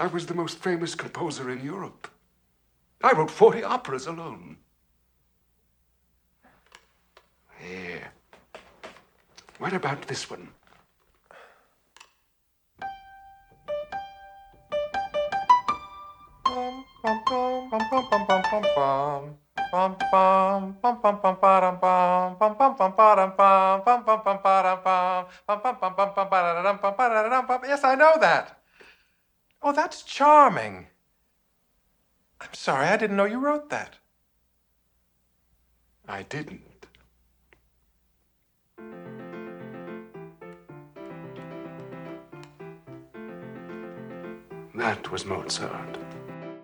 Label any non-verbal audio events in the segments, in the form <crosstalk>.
I was the most famous composer in Europe. I wrote 40 operas alone. Here. What about this one? Yes, I know that. Oh, that's charming. I'm sorry, I didn't know you wrote that. I didn't. That was Mozart.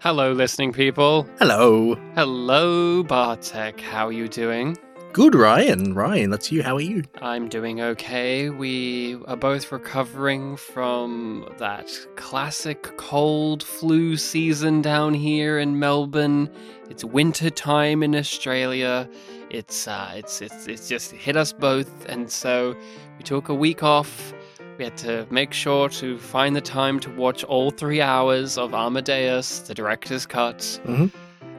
Hello, listening people. Hello. Hello, Bartek. How are you doing? Good, Ryan. Ryan, that's you. How are you? I'm doing okay. We are both recovering from that classic cold flu season down here in Melbourne. It's winter time in Australia. It's uh, it's it's it's just hit us both, and so we took a week off. We had to make sure to find the time to watch all three hours of Amadeus, the director's cut. Mhm.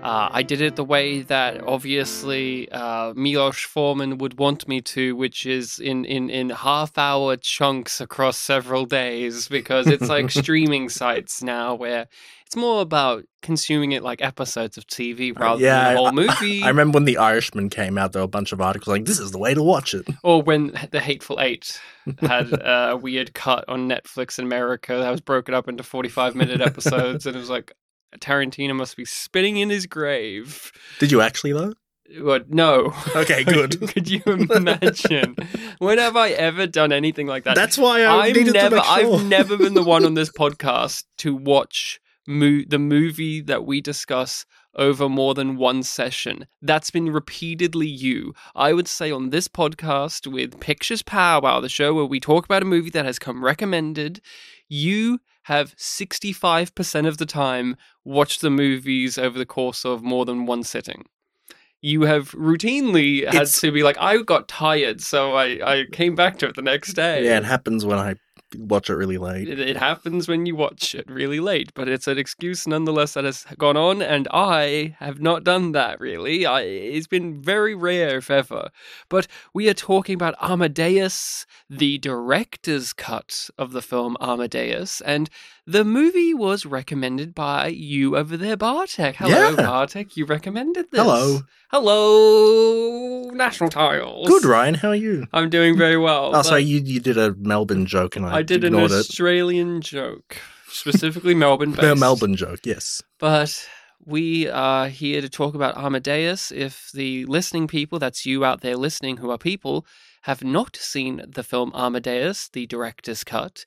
Uh, I did it the way that obviously uh, Milos Forman would want me to, which is in, in, in half hour chunks across several days, because it's like <laughs> streaming sites now where it's more about consuming it like episodes of TV rather yeah, than a whole I- movie. I remember when The Irishman came out, there were a bunch of articles like, this is the way to watch it. or when The Hateful Eight had uh, <laughs> a weird cut on Netflix in America that was broken up into 45 minute episodes, and it was like, Tarantino must be spinning in his grave. Did you actually, though? What? No. Okay, <laughs> good. Could you imagine? when have I ever done anything like that? That's why I needed never. sure. I've never been the one on this <laughs> podcast to watch mo- the movie that we discuss over more than one session. That's been repeatedly you. I would say on this podcast with Pictures Powwow, the show where we talk about a movie that has come recommended, you have 65% of the time watched the movies over the course of more than one sitting. You have routinely had It's- to be like, I got tired, so I, I came back to it the next day. Yeah, it happens when I watch it really late. It, it happens when you watch it really late, but it's an excuse nonetheless that has gone on, and I have not done that really. I, it's been very rare, if ever. But we are talking about Amadeus, the director's cut of the film Amadeus, and the movie was recommended by you over there, Bartek. Hello, Yeah. Bartek. You recommended this. Hello. Hello, National Tiles. Good, Ryan. How are you? I'm doing very well. Oh, sorry, you, you did a Melbourne joke and I, I did an ignored it. Australian joke, specifically <laughs> Melbourne based. Melbourne joke, yes. But we are here to talk about Amadeus. If the listening people, that's you out there listening who are people, have not seen the film Amadeus, the director's cut,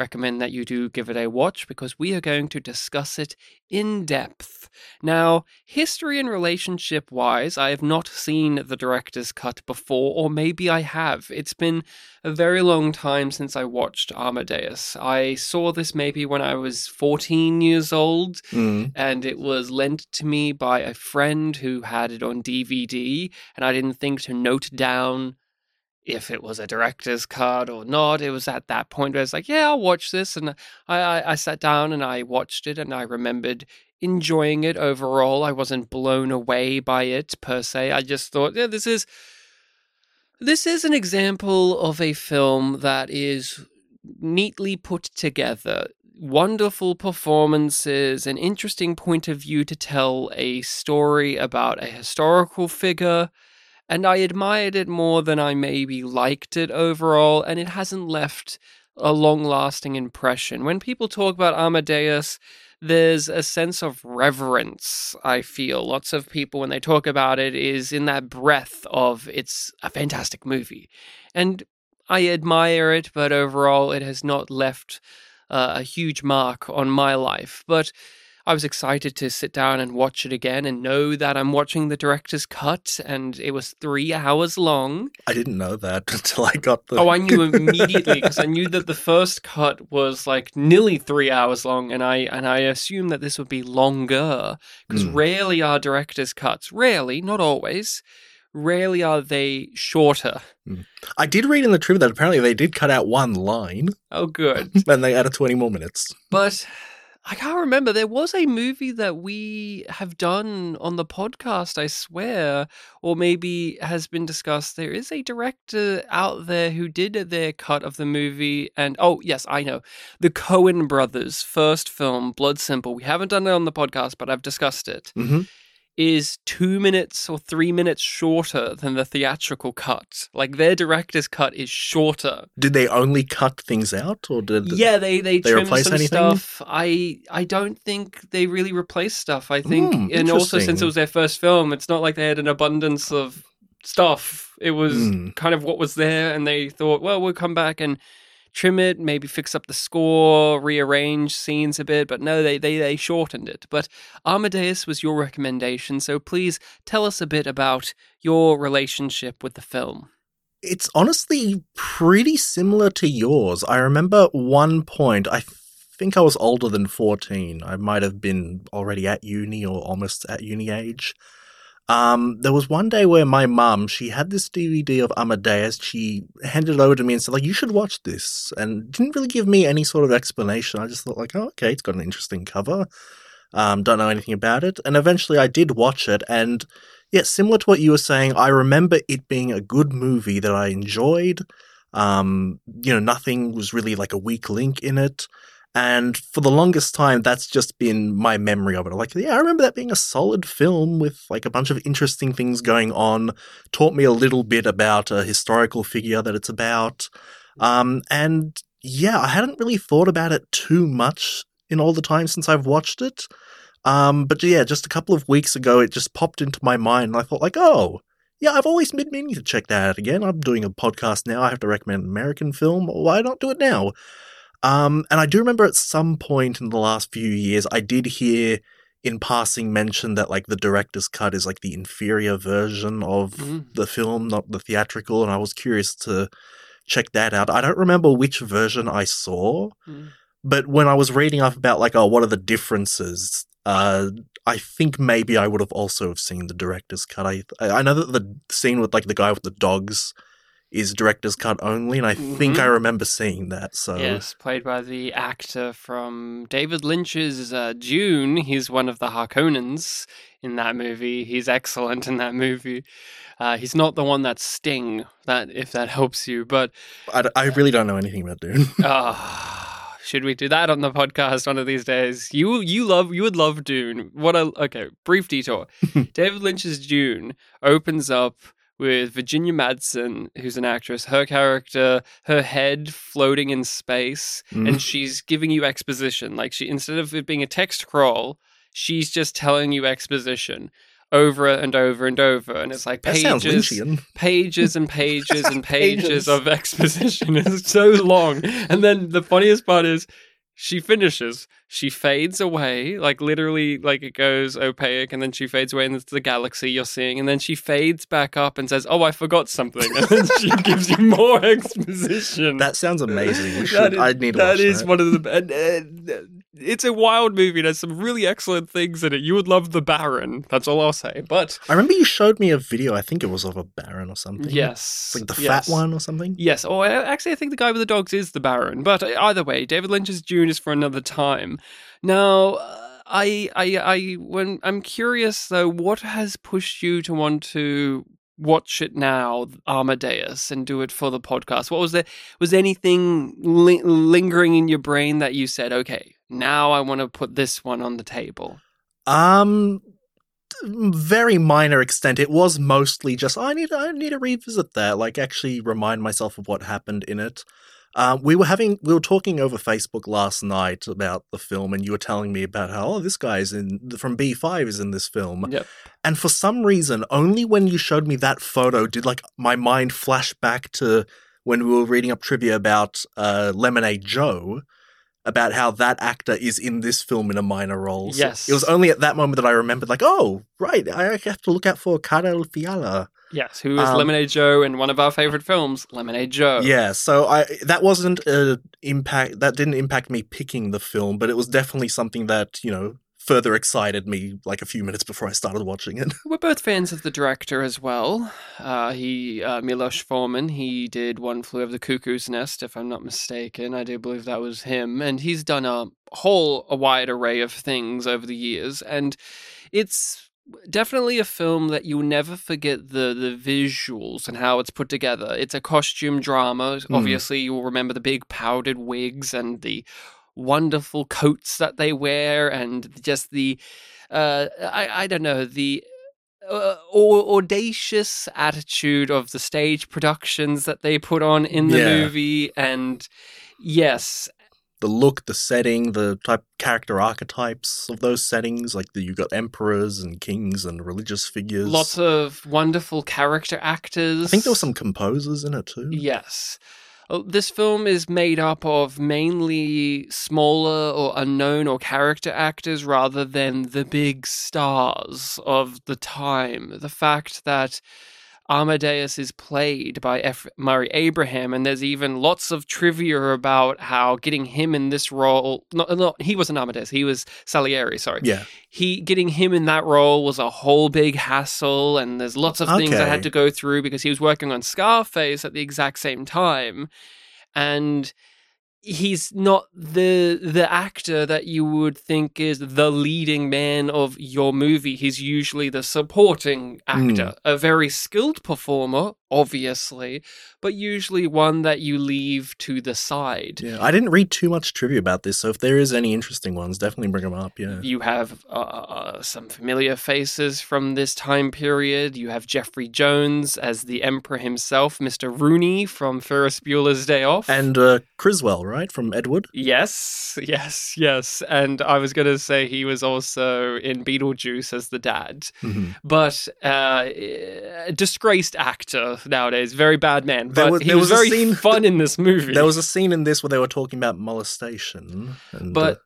recommend that you do give it a watch because we are going to discuss it in depth. Now, history and relationship wise, I have not seen the director's cut before, or maybe I have. It's been a very long time since I watched Amadeus. I saw this maybe when I was 14 years old Mm. and it was lent to me by a friend who had it on DVD, and I didn't think to note down if it was a director's cut or not. It was at that point where I was like, yeah, I'll watch this. And I, I, I sat down and I watched it, and I remembered enjoying it overall. I wasn't blown away by it per se. I just thought, yeah, this is. This is an example of a film that is neatly put together. Wonderful performances, an interesting point of view to tell a story about a historical figure, and I admired it more than I maybe liked it overall, and it hasn't left a long lasting impression. When people talk about Amadeus, there's a sense of reverence, I feel. Lots of people, when they talk about it, is in that breath of it's a fantastic movie. And I admire it, but overall, it has not left uh, a huge mark on my life. But I was excited to sit down and watch it again and know that I'm watching the director's cut, and it was three hours long. I didn't know that <laughs> until I got the. Oh, I knew immediately because I knew that the <laughs> first cut was like nearly three hours long, and I and I assumed that this would be longer because Hmm. rarely are director's cuts, rarely, not always, rarely are they shorter. I did read in the trivia that apparently they did cut out one line Oh, good. <laughs> and they added 20 more minutes. But I can't remember. There was a movie that we have done on the podcast, I swear, or maybe has been discussed. There is a director out there who did their cut of the movie. And oh, yes, I know. The Coen brothers' first film, Blood Simple. We haven't done it on the podcast, but I've discussed it. Mhm. Is two minutes or three minutes shorter than the theatrical cut. Like their director's cut is shorter. Did they only cut things out, or did Yeah, they they, they replace some anything? stuff. I I don't think they really replaced stuff. I think, Hmm, and also since it was their first film, it's not like they had an abundance of stuff. It was Hmm. kind of what was there, and they thought, well, we'll come back and trim it, maybe fix up the score, rearrange scenes a bit. But no, they they they shortened it. But Amadeus was your recommendation, so please tell us a bit about your relationship with the film. It's honestly pretty similar to yours. I remember one point, I think I was older than 14. I might have been already at uni or almost at uni age. Um, there was one day where my mum, she had this DVD of Amadeus. She handed it over to me and said, like, you should watch this. And didn't really give me any sort of explanation. I just thought, like, oh, okay, it's got an interesting cover. Um, don't know anything about it. And eventually I did watch it. And yeah, similar to what you were saying, I remember it being a good movie that I enjoyed. Um, you know, nothing was really like a weak link in it. And for the longest time, that's just been my memory of it. Like, yeah, I remember that being a solid film with like a bunch of interesting things going on. Taught me a little bit about a historical figure that it's about. Um, and yeah, I hadn't really thought about it too much in all the time since I've watched it. Um, but yeah, just a couple of weeks ago, it just popped into my mind, and I thought, like, oh, yeah, I've always been meaning to check that out again. I'm doing a podcast now. I have to recommend an American film. Why not do it now? Um, and I do remember at some point in the last few years, I did hear in passing mention that like the director's cut is like the inferior version of Mm. the film, not the theatrical. And I was curious to check that out. I don't remember which version I saw, Mm. but when I was reading up about like, oh, what are the differences? Uh, I think maybe I would have also have seen the director's cut. I I know that the scene with like the guy with the dogs is director's cut only, and I think Mhm. I remember seeing that. So Yes, played by the actor from David Lynch's uh, Dune. He's one of the Harkonnens in that movie. He's excellent in that movie. Uh, he's not the one that's Sting, that if that helps you. But I, I really don't know anything about Dune. uh, <laughs> should we do that on the podcast one of these days? You you love you would love Dune. What a okay brief detour. <laughs> David Lynch's Dune opens up with Virginia Madsen, who's an actress. Her character, her head floating in space, Mm. and she's giving you exposition. Like she instead of it being a text crawl, she's just telling you exposition over and over and over, and it's like pages <laughs> pages and pages and <laughs> pages, Pages. of exposition. <laughs> It's so long. And then the funniest part is she finishes. She fades away, like literally, like it goes opaque, and then she fades away, into the galaxy you're seeing. And then she fades back up and says, "Oh, I forgot something," <laughs> and then she gives you more <laughs> exposition. That sounds amazing. We <laughs> should. is- I need to that watch is that. one of the. Uh, it's a wild movie. There's some really excellent things in it. You would love the Baron. That's all I'll say. But I remember you showed me a video. I think it was of a baron or something. yes, It's like the yes. fat one or something. Yes. Oh, I- actually, I think the guy with the dogs is the Baron. But either way, David Lynch's Dune is for another time. Now, uh, I, I, I, when I'm curious though, what has pushed you to want to watch it now, Amadeus, and do it for the podcast? What was there? Was anything li- lingering in your brain that you said, okay, now I want to put this one on the table? Um, very minor extent. It was mostly just I need I need to revisit that. Like actually remind myself of what happened in it. Um, we were having we were talking over Facebook last night about the film, and you were telling me about how oh this guy's in from B five is in this film, Yep. and for some reason, only when you showed me that photo did like my mind flash back to when we were reading up trivia about uh, Lemonade Joe, about how that actor is in this film in a minor role. So Yes. it was only at that moment that I remembered, like, oh, right, I have to look out for Karel Fiala. Yes. Who is Um, Lemonade Joe in one of our favorite films, Lemonade Joe? Yeah, so I that wasn't a impact that didn't impact me picking the film, but it was definitely something that you know further excited me like a few minutes before I started watching it. <laughs> We're both fans of the director as well. Uh, he, uh, Milos Forman, he did One Flew Over the Cuckoo's Nest, if I'm not mistaken. I do believe that was him. And he's done a whole, a wide array of things over the years. And it's definitely a film that you'll never forget the the visuals and how it's put together. It's a costume drama. Obviously, you'll remember the big powdered wigs and the wonderful coats that they wear, and just the uh, I I don't know the. Uh, audacious attitude of the stage productions that they put on in the Yeah. movie, and yes, the look, the setting, the type character archetypes of those settings, like the, you got emperors and kings and religious figures. lots of wonderful character actors. I think there were some composers in it too. Yes. Uh, This film is made up of mainly smaller or unknown or character actors rather than the big stars of the time. The fact that Amadeus is played by F. Murray Abraham, and there's even lots of trivia about how getting him in this role. Not, not he wasn't Amadeus, he was Salieri. Sorry, Yeah. he getting him in that role was a whole big hassle and there's lots of things I had to go through because he was working on Scarface at the exact same time and he's not the the actor that you would think is the leading man of your movie. He's usually the supporting actor. Hmm. A very skilled performer obviously but usually one that you leave to the side Yeah. I didn't read too much trivia about this, so if there is any interesting ones, definitely bring them up. Yeah. You have uh, uh, some familiar faces from this time period. You have Jeffrey Jones as the Emperor himself, Mr. Rooney from Ferris Bueller's Day Off. And uh, Criswell, right? From Ed Wood? yes, yes, yes. And I was going to say he was also in Beetlejuice as the dad. Mhm. But uh, a disgraced actor nowadays, very bad man. There But was- he there was, was a very scene- <laughs> fun in this movie. There was a scene in this where they were talking about molestation. And, uh, but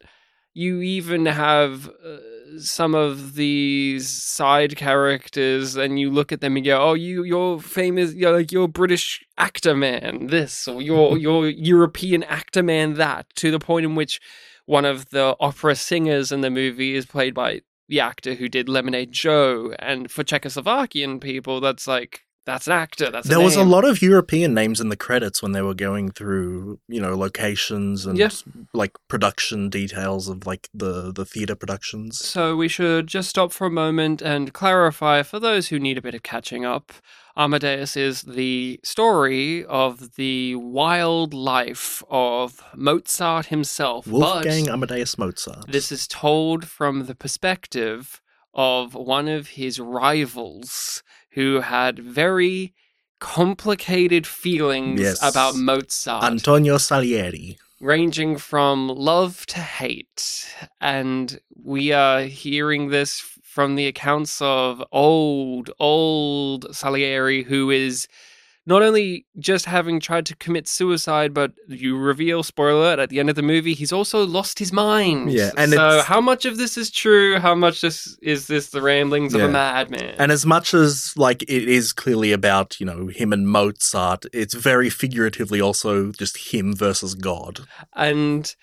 you even have uh, some of these side characters and you look at them and go oh you you're famous you're like you're british actor man this or you're <laughs> you're european actor man that to the point in which one of the opera singers in the movie is played by the actor who did lemonade joe and for czechoslovakian people that's like that's an actor that's there was a lot of European names in the credits when they were going through, you know, locations and Yeah. like production details of like the the theater productions. So we should just stop for a moment and clarify for those who need a bit of catching up. Amadeus is the story of the wild life of Mozart himself. Wolfgang Amadeus Mozart. this is told from the perspective of one of his rivals who had very complicated feelings Yes. about Mozart Antonio Salieri. ranging from love to hate. And we are hearing this from the accounts of old, old Salieri, who is not only just having tried to commit suicide, but you reveal, spoiler alert, at the end of the movie, he's also lost his mind. Yeah, and so how much of this is true? How much this, is this the ramblings of a madman? And as much as like it is clearly about, you know, him and Mozart, it's very figuratively also just him versus God. And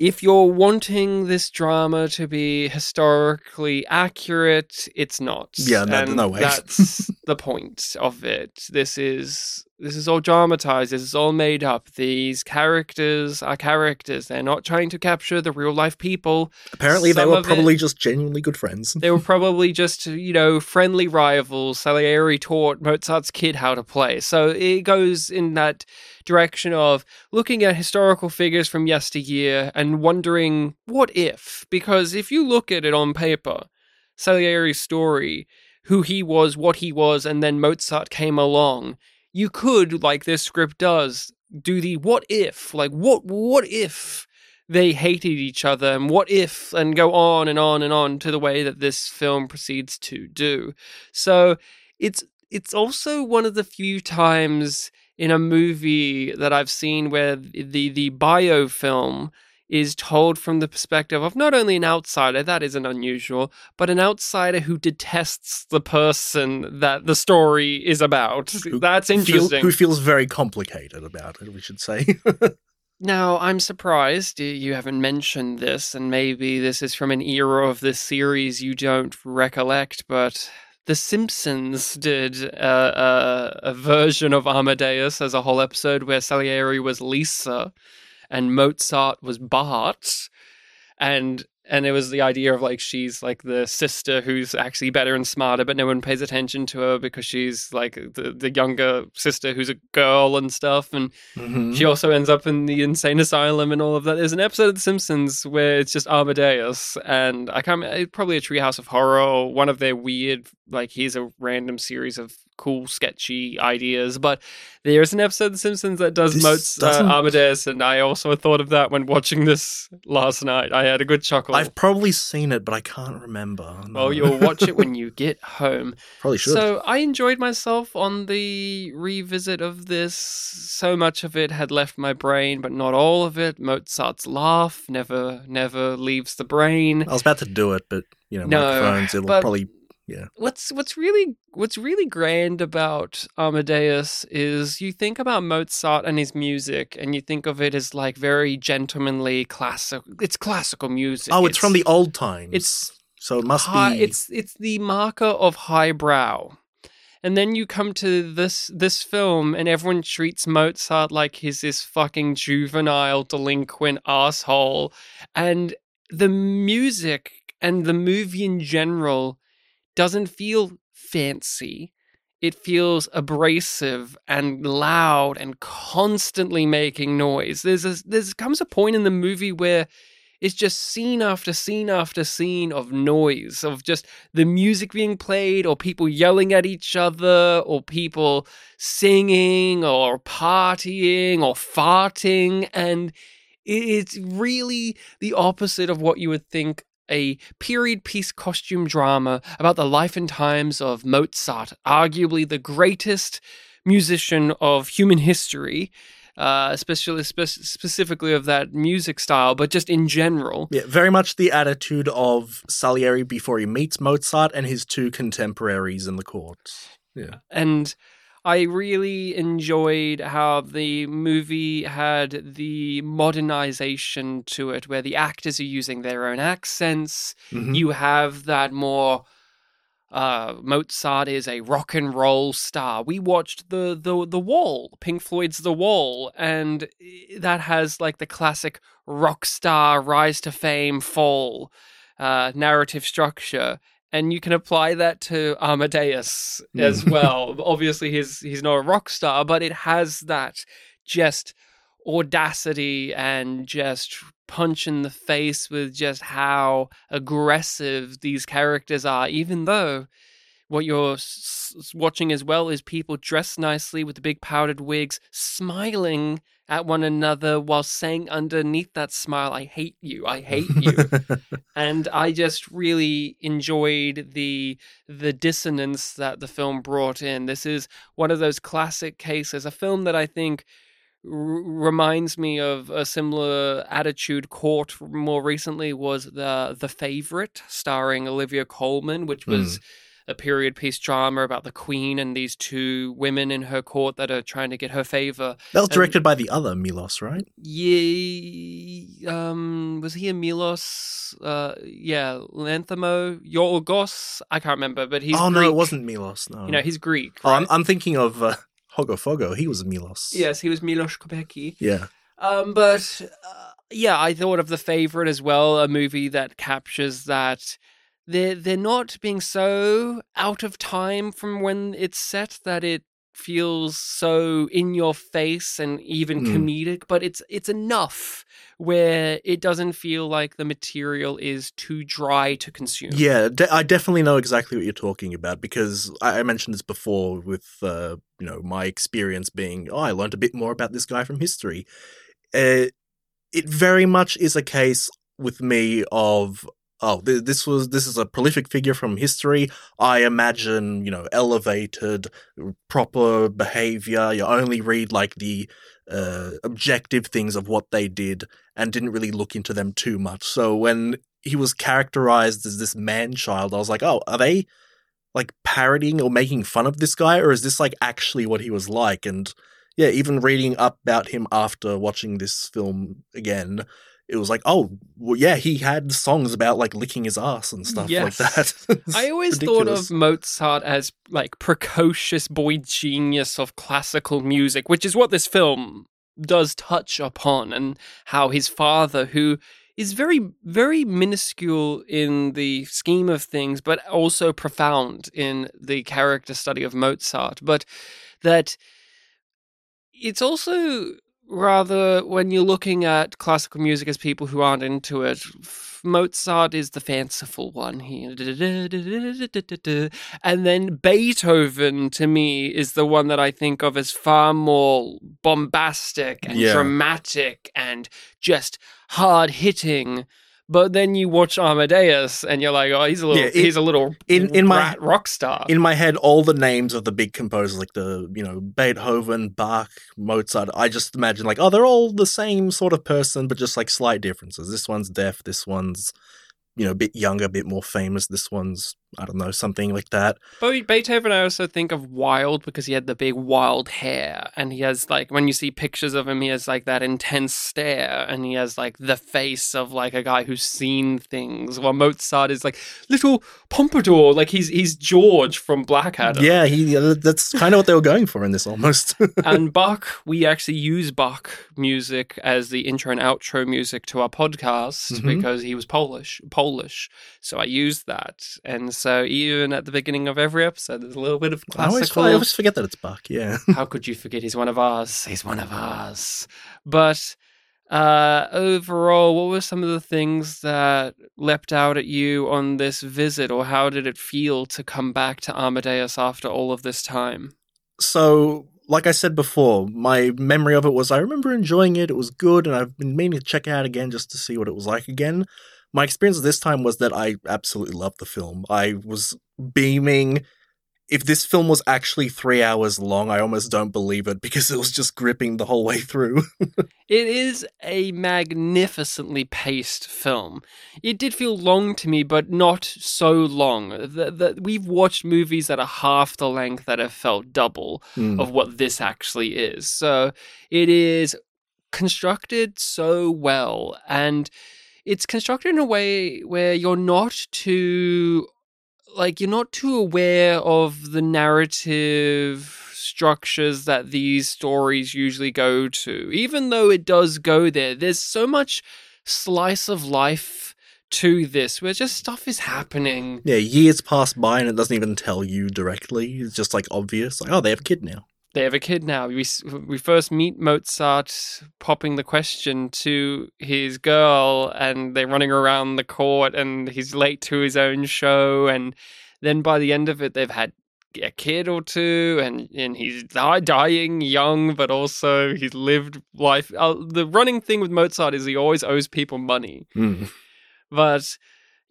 if you're wanting this drama to be historically accurate, it's not. Yeah, no- and no way. that's <laughs> the point of it. This is this is all dramatized. This is all made up. These characters are characters. They're not trying to capture the real life people. Apparently they were of it- probably just genuinely good friends. They were probably just, you know, friendly rivals. Salieri taught Mozart's kid how to play. So it goes in that direction of looking at historical figures from yesteryear and wondering, what if? Because if you look at it on paper, Salieri's story, who he was, what he was, and then Mozart came along, you could, like this script does, do the what if? Like, what, what if? they hated each other and what if and go on and on and on to the way that this film proceeds to do so it's it's also one of the few times in a movie that i've seen where the the biofilm is told from the perspective of not only an outsider that isn't unusual but an outsider who detests the person that the story is about. That's Feel- interesting. who feels very complicated about it, we should say. <laughs> Now, I'm surprised you haven't mentioned this, and maybe this is from an era of this series you don't recollect, but The Simpsons did a, a, a version of Amadeus as a whole episode where Salieri was Lisa and Mozart was Bart. And and it was the idea of like she's like the sister who's actually better and smarter, but no one pays attention to her because she's like the, the younger sister who's a girl and stuff. And Mhm. she also ends up in the insane asylum and all of that. There's an episode of The Simpsons where it's just Amadeus, and I can't. It's probably a Treehouse of Horror or one of their weird, like here's a random series of cool, sketchy ideas. But there's an episode of The Simpsons that does This Mozart uh, Amadeus, and I also thought of that when watching this last night. I had a good chuckle. I've probably seen it, but I can't remember. No. well, you'll watch it when you <laughs> get home. probably should. So I enjoyed myself on the revisit of this. So much of it had left my brain, but not all of it. Mozart's laugh never, never leaves the brain. I was about to do it, but you know, No, microphones. It'll but- probably. What's what's really what's really grand about Amadeus is you think about Mozart and his music, and you think of it as like very gentlemanly, classic. It's classical music. Oh, it's, from the old times. it's so it must high, be. it's it's the marker of highbrow and then you come to this this film and everyone treats mozart like he's this fucking juvenile delinquent asshole and the music and the movie in general doesn't feel fancy it feels abrasive and loud and constantly making noise there's a there's comes a point in the movie where it's just scene after scene after scene of noise, of just the music being played, or people yelling at each other, or people singing, or partying, or farting. And it's really the opposite of what you would think a period piece costume drama about the life and times of Mozart, arguably the greatest musician of human history. Uh, especially spe- specifically of that music style, but just in general. yeah, very much the attitude of Salieri before he meets Mozart and his two contemporaries in the court. Yeah. and I really enjoyed how the movie had the modernization to it, where the actors are using their own accents. Mhm. You have that more. Uh, Mozart is a rock and roll star. We watched the the the Wall, Pink Floyd's The Wall, and that has like the classic rock star rise to fame, fall uh, narrative structure, and you can apply that to Amadeus hmm. as <laughs> well. Obviously, he's he's not a rock star, but it has that just audacity and just punch in the face with just how aggressive these characters are, even though what you're s- watching as well is people dressed nicely with the big powdered wigs, smiling at one another while saying underneath that smile, I hate you, I hate you. <laughs> and I just really enjoyed the the dissonance that the film brought in. This is one of those classic cases, a film that I think r- reminds me of a similar attitude caught more recently was the the favorite starring olivia colman which was mm. A period piece drama about the queen and these two women in her court that are trying to get her favor that was and- directed by the other Milos, right? yeah um was he a milos uh yeah lanthimo yorgos i can't remember but he's oh no, it wasn't Milos. No, you know he's greek Oh, I'm. I'm thinking of uh, Hogofogo. He was a Milos. yes he was milos kopecki Yeah. Um, but uh, yeah, I thought of the favorite as well, a movie that captures that they're they're not being so out of time from when it's set that it feels so in your face and even Mm. comedic, but it's it's enough where it doesn't feel like the material is too dry to consume. Yeah, de- I definitely know exactly what you're talking about because I, I mentioned this before with uh, you know my experience being oh I learned a bit more about this guy from history. Uh, it very much is a case with me of oh th- this was this is a prolific figure from history. I imagine you know elevated, proper behavior. You only read like the uh, objective things of what they did and didn't really look into them too much. So when he was characterized as this man child, I was like, oh, are they like parodying or making fun of this guy, or is this like actually what he was like? And yeah, even reading up about him after watching this film again, it was like, oh, well, yeah, he had songs about like licking his ass and stuff Yes. like that. <laughs> I always ridiculous. thought of Mozart as like precocious boy genius of classical music, which is what this film does touch upon, and how his father, who is very, very minuscule in the scheme of things, but also profound in the character study of Mozart, but that it's also rather when you're looking at classical music as people who aren't into it mozart is the fanciful one here and then beethoven to me is the one that i think of as far more bombastic and Yeah. dramatic and just hard hitting but then you watch Amadeus and you're like, oh, he's a little, Yeah, it- he's a little in- in my- rock star. in my head all the names of the big composers like the you know beethoven bach mozart i just imagine like oh they're all the same sort of person but just like slight differences this one's deaf this one's you know a bit younger a bit more famous this one's i don't know something like that But Beethoven, I also think of wild because he had the big wild hair, and he has like when you see pictures of him, he has like that intense stare, and he has like the face of like a guy who's seen things. While Mozart is like little pompadour, like he's he's George from Blackadder. yeah he uh, that's kind of what they were going for in this almost <laughs> and Bach, we actually use Bach music as the intro and outro music to our podcast Mhm. because he was Polish, Polish. So I used that, and so even at the beginning of every episode, there's a little bit of I always, classical. I always forget that it's Buck, yeah <laughs> How could you forget? He's one of us. He's one of us. But uh, overall, what were some of the things that leapt out at you on this visit, or how did it feel to come back to Amadeus after all of this time? so like I said before, my memory of it was I remember enjoying it. It was good, and I've been meaning to check it out again just to see what it was like again. My experience this time was that I absolutely loved the film. I was beaming. If this film was actually three hours long, I almost don't believe it because it was just gripping the whole way through. <laughs> It is a magnificently paced film. It did feel long to me, but not so long. The, the, we've watched movies that are half the length that have felt double. Mm. of what this actually is. So it is constructed so well and it's constructed in a way where you're not too like you're not too aware of the narrative structures that these stories usually go to even though it does go there there's so much slice of life to this where just stuff is happening yeah, years pass by and it doesn't even tell you directly. It's just like obvious. Like, oh, they have a kid now. They have a kid now. We we first meet Mozart popping the question to his girl, and they're running around the court, and he's late to his own show, and then by the end of it, they've had a kid or two, and and he's dying young, but also he's lived life. Uh, the running thing with Mozart is he always owes people money. Mm. But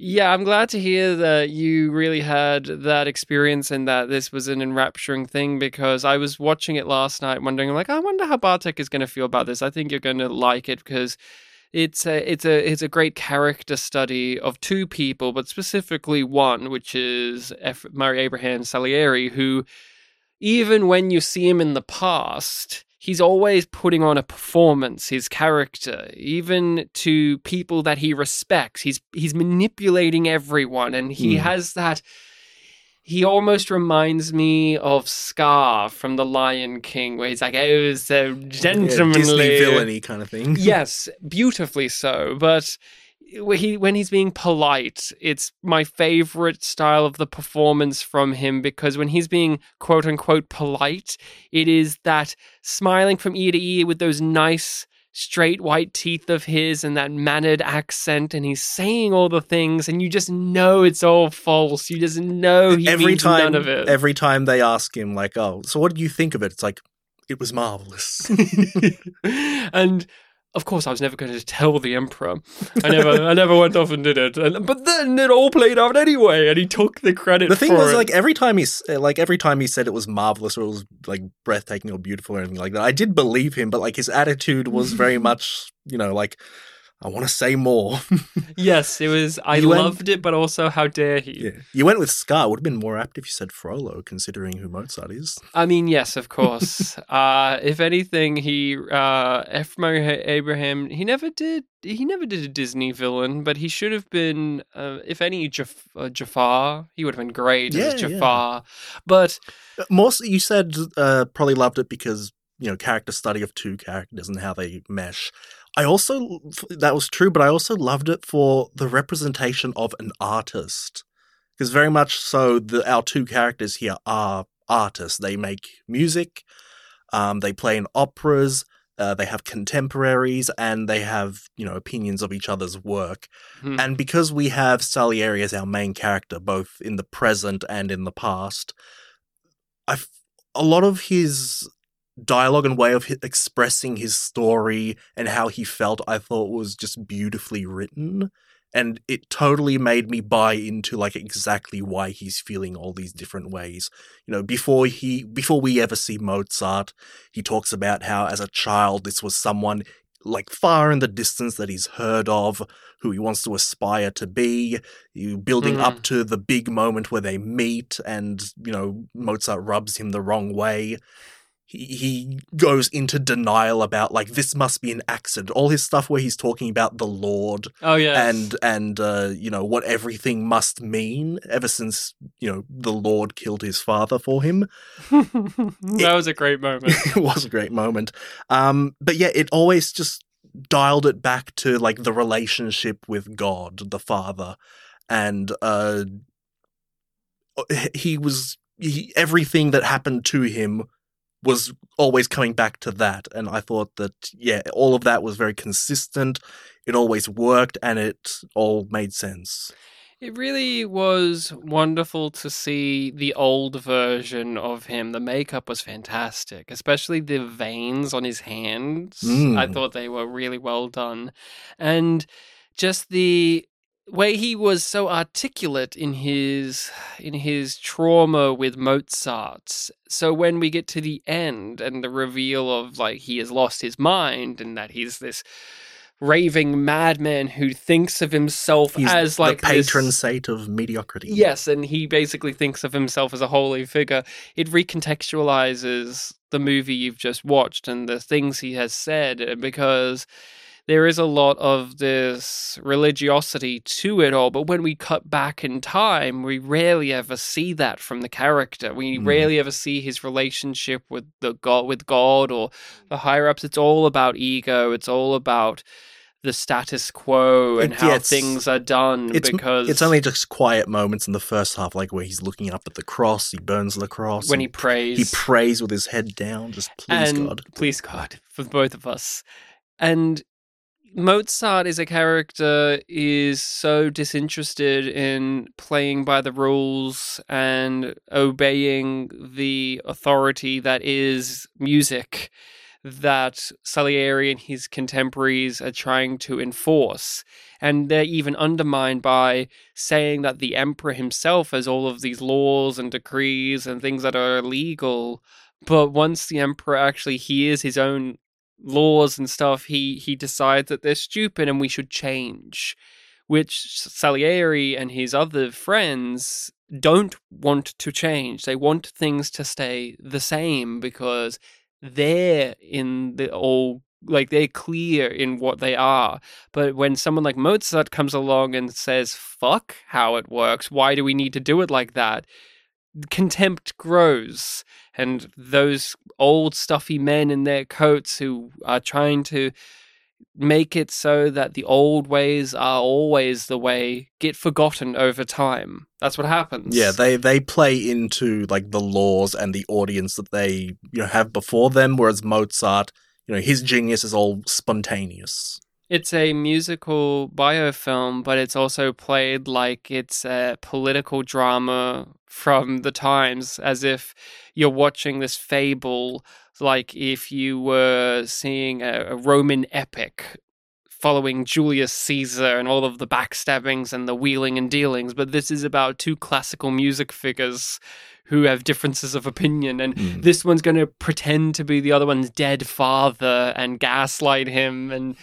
yeah, I'm glad to hear that you really had that experience and that this was an enrapturing thing because I was watching it last night wondering like I wonder how Bartek is going to feel about this. I think you're going to like it because it's a it's a it's a great character study of two people, but specifically one, which is F- Murray Abraham Salieri, who even when you see him in the past, he's always putting on a performance, his character, even to people that he respects. He's he's manipulating everyone and he Hmm. has that he almost reminds me of Scar from The Lion King, where he's like, "Oh, so Yeah, gentlemanly, Disney villainy kind of thing. <laughs> yes, beautifully so. But he when he's being polite, it's my favorite style of the performance from him because when he's being quote unquote polite, it is that smiling from ear to ear with those nice straight white teeth of his and that mannered accent and he's saying all the things and you just know it's all false you just know he every means time, none of it every time they ask him, like, "Oh, so what do you think of it?" It's like, it was marvelous. <laughs> and of course, I was never going to tell the emperor. I never, I never went off and did it. And, but then it all played out anyway, and he took the credit. the thing for was, it. like, every time he, eh, like, every time he said it was marvelous or it was like breathtaking or beautiful or anything like that, I did believe him. But like, his attitude was very <laughs> much, you know, like, I want to say more. <laughs> Yes, it was. I You went- loved it, but also, how dare he? yeah. You went with Scar. Would have been more apt if you said Frollo, considering who Mozart is. I mean, yes, of course. <laughs> uh, if anything, he uh, Abraham. He never did. He never did a Disney villain, but he should have been. Uh, if any, Jaf- uh, Jafar. He would have been great as Yeah, yeah. Jafar. But Uh, More, you said uh, probably loved it because you know character study of two characters and how they mesh. I also that was true, but I also loved it for the representation of an artist because very much so the our two characters here are artists. They make music, um, they play in operas. Uh, they have contemporaries and they have, you know, opinions of each other's work. hmm, And because we have Salieri as our main character, both in the present and in the past, I a lot of his dialogue and way of expressing his story and how he felt, I thought was just beautifully written. And it totally made me buy into like exactly why he's feeling all these different ways. You know, before he before we ever see Mozart, he talks about how as a child this was someone like far in the distance that he's heard of, who he wants to aspire to be, you building up hmm. to the big moment where they meet and, you know, Mozart rubs him the wrong way. He, he goes into denial about like this must be an accident. All his stuff where he's talking about the Lord oh yeah, and and uh, you know what everything must mean ever since you know the Lord killed his father for him. <laughs> that was a great moment. <laughs> it was a great moment. Um, but yeah, it always just dialed it back to like the relationship with God, the Father, and uh, he was he, everything that happened to him was always coming back to that, and I thought that yeah, all of that was very consistent. It always worked, and it all made sense. It really was wonderful to see the old version of him. The makeup was fantastic, especially the veins on his hands. I Mm. thought they were really well done. And just the way he was so articulate in his in his trauma with Mozart. So when we get to the end and the reveal of like he has lost his mind and that he's this raving madman who thinks of himself He's as like the patron this- saint of mediocrity. Yes, and he basically thinks of himself as a holy figure. It recontextualizes the movie you've just watched and the things he has said because there is a lot of this religiosity to it all. But when we cut back in time, we rarely ever see that from the character. We Mm. rarely ever see his relationship with the God, with God or the higher ups. It's all about ego. It's all about the status quo and It- how yeah, things are done It's because it's only just quiet moments in the first half, like where he's looking up at the cross, he burns the cross, when he prays. he prays with his head down, just please and God. please God for both of us. And Mozart is a character is so disinterested in playing by the rules and obeying the authority that is music that Salieri and his contemporaries are trying to enforce. And they're even undermined by saying that the emperor himself has all of these laws and decrees and things that are illegal. But once the emperor actually hears his own laws and stuff, he he decides that they're stupid and we should change. Which Salieri and his other friends don't want to change. They want things to stay the same because they're in the all like they're clear in what they are. But when someone like Mozart comes along and says, fuck how it works, why do we need to do it like that? Contempt grows. And those old stuffy men in their coats who are trying to make it so that the old ways are always the way get forgotten over time. That's what happens. Yeah, they they play into like the laws and the audience that they you know have before them, whereas Mozart, you know, his genius is all spontaneous. It's a musical biofilm, but it's also played like it's a political drama from the times, as if you're watching this fable, like if you were seeing a, a Roman epic following Julius Caesar and all of the backstabbings and the wheeling and dealings. But this is about two classical music figures who have differences of opinion and Mm. this one's going to pretend to be the other one's dead father and gaslight him and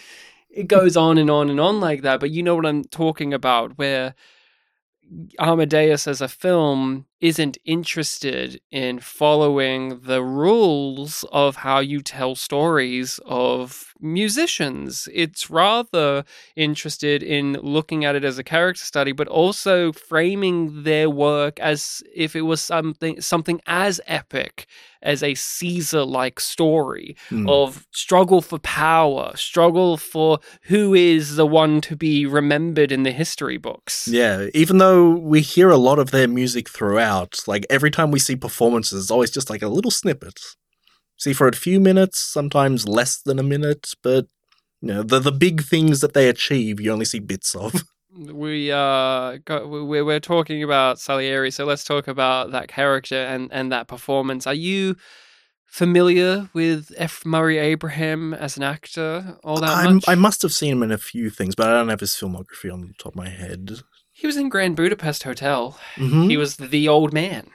it goes on and on and on like that. But you know what I'm talking about, where Amadeus as a film isn't interested in following the rules of how you tell stories of musicians. It's rather interested in looking at it as a character study, but also framing their work as if it was something something as epic as a Caesar-like story Hmm. of struggle for power, struggle for who is the one to be remembered in the history books. Yeah, even though we hear a lot of their music throughout, like every time we see performances, it's always just like a little snippet. See for a few minutes, sometimes less than a minute, but you know, the the big things that they achieve, you only see bits of. <laughs> we uh got, we we're talking about Salieri, so let's talk about that character and and that performance. Are you familiar with F. Murray Abraham as an actor all that I'm, much? I must have seen him in a few things, but I don't have his filmography on the top of my head. He was in Grand Budapest Hotel. Mhm. He was the old man.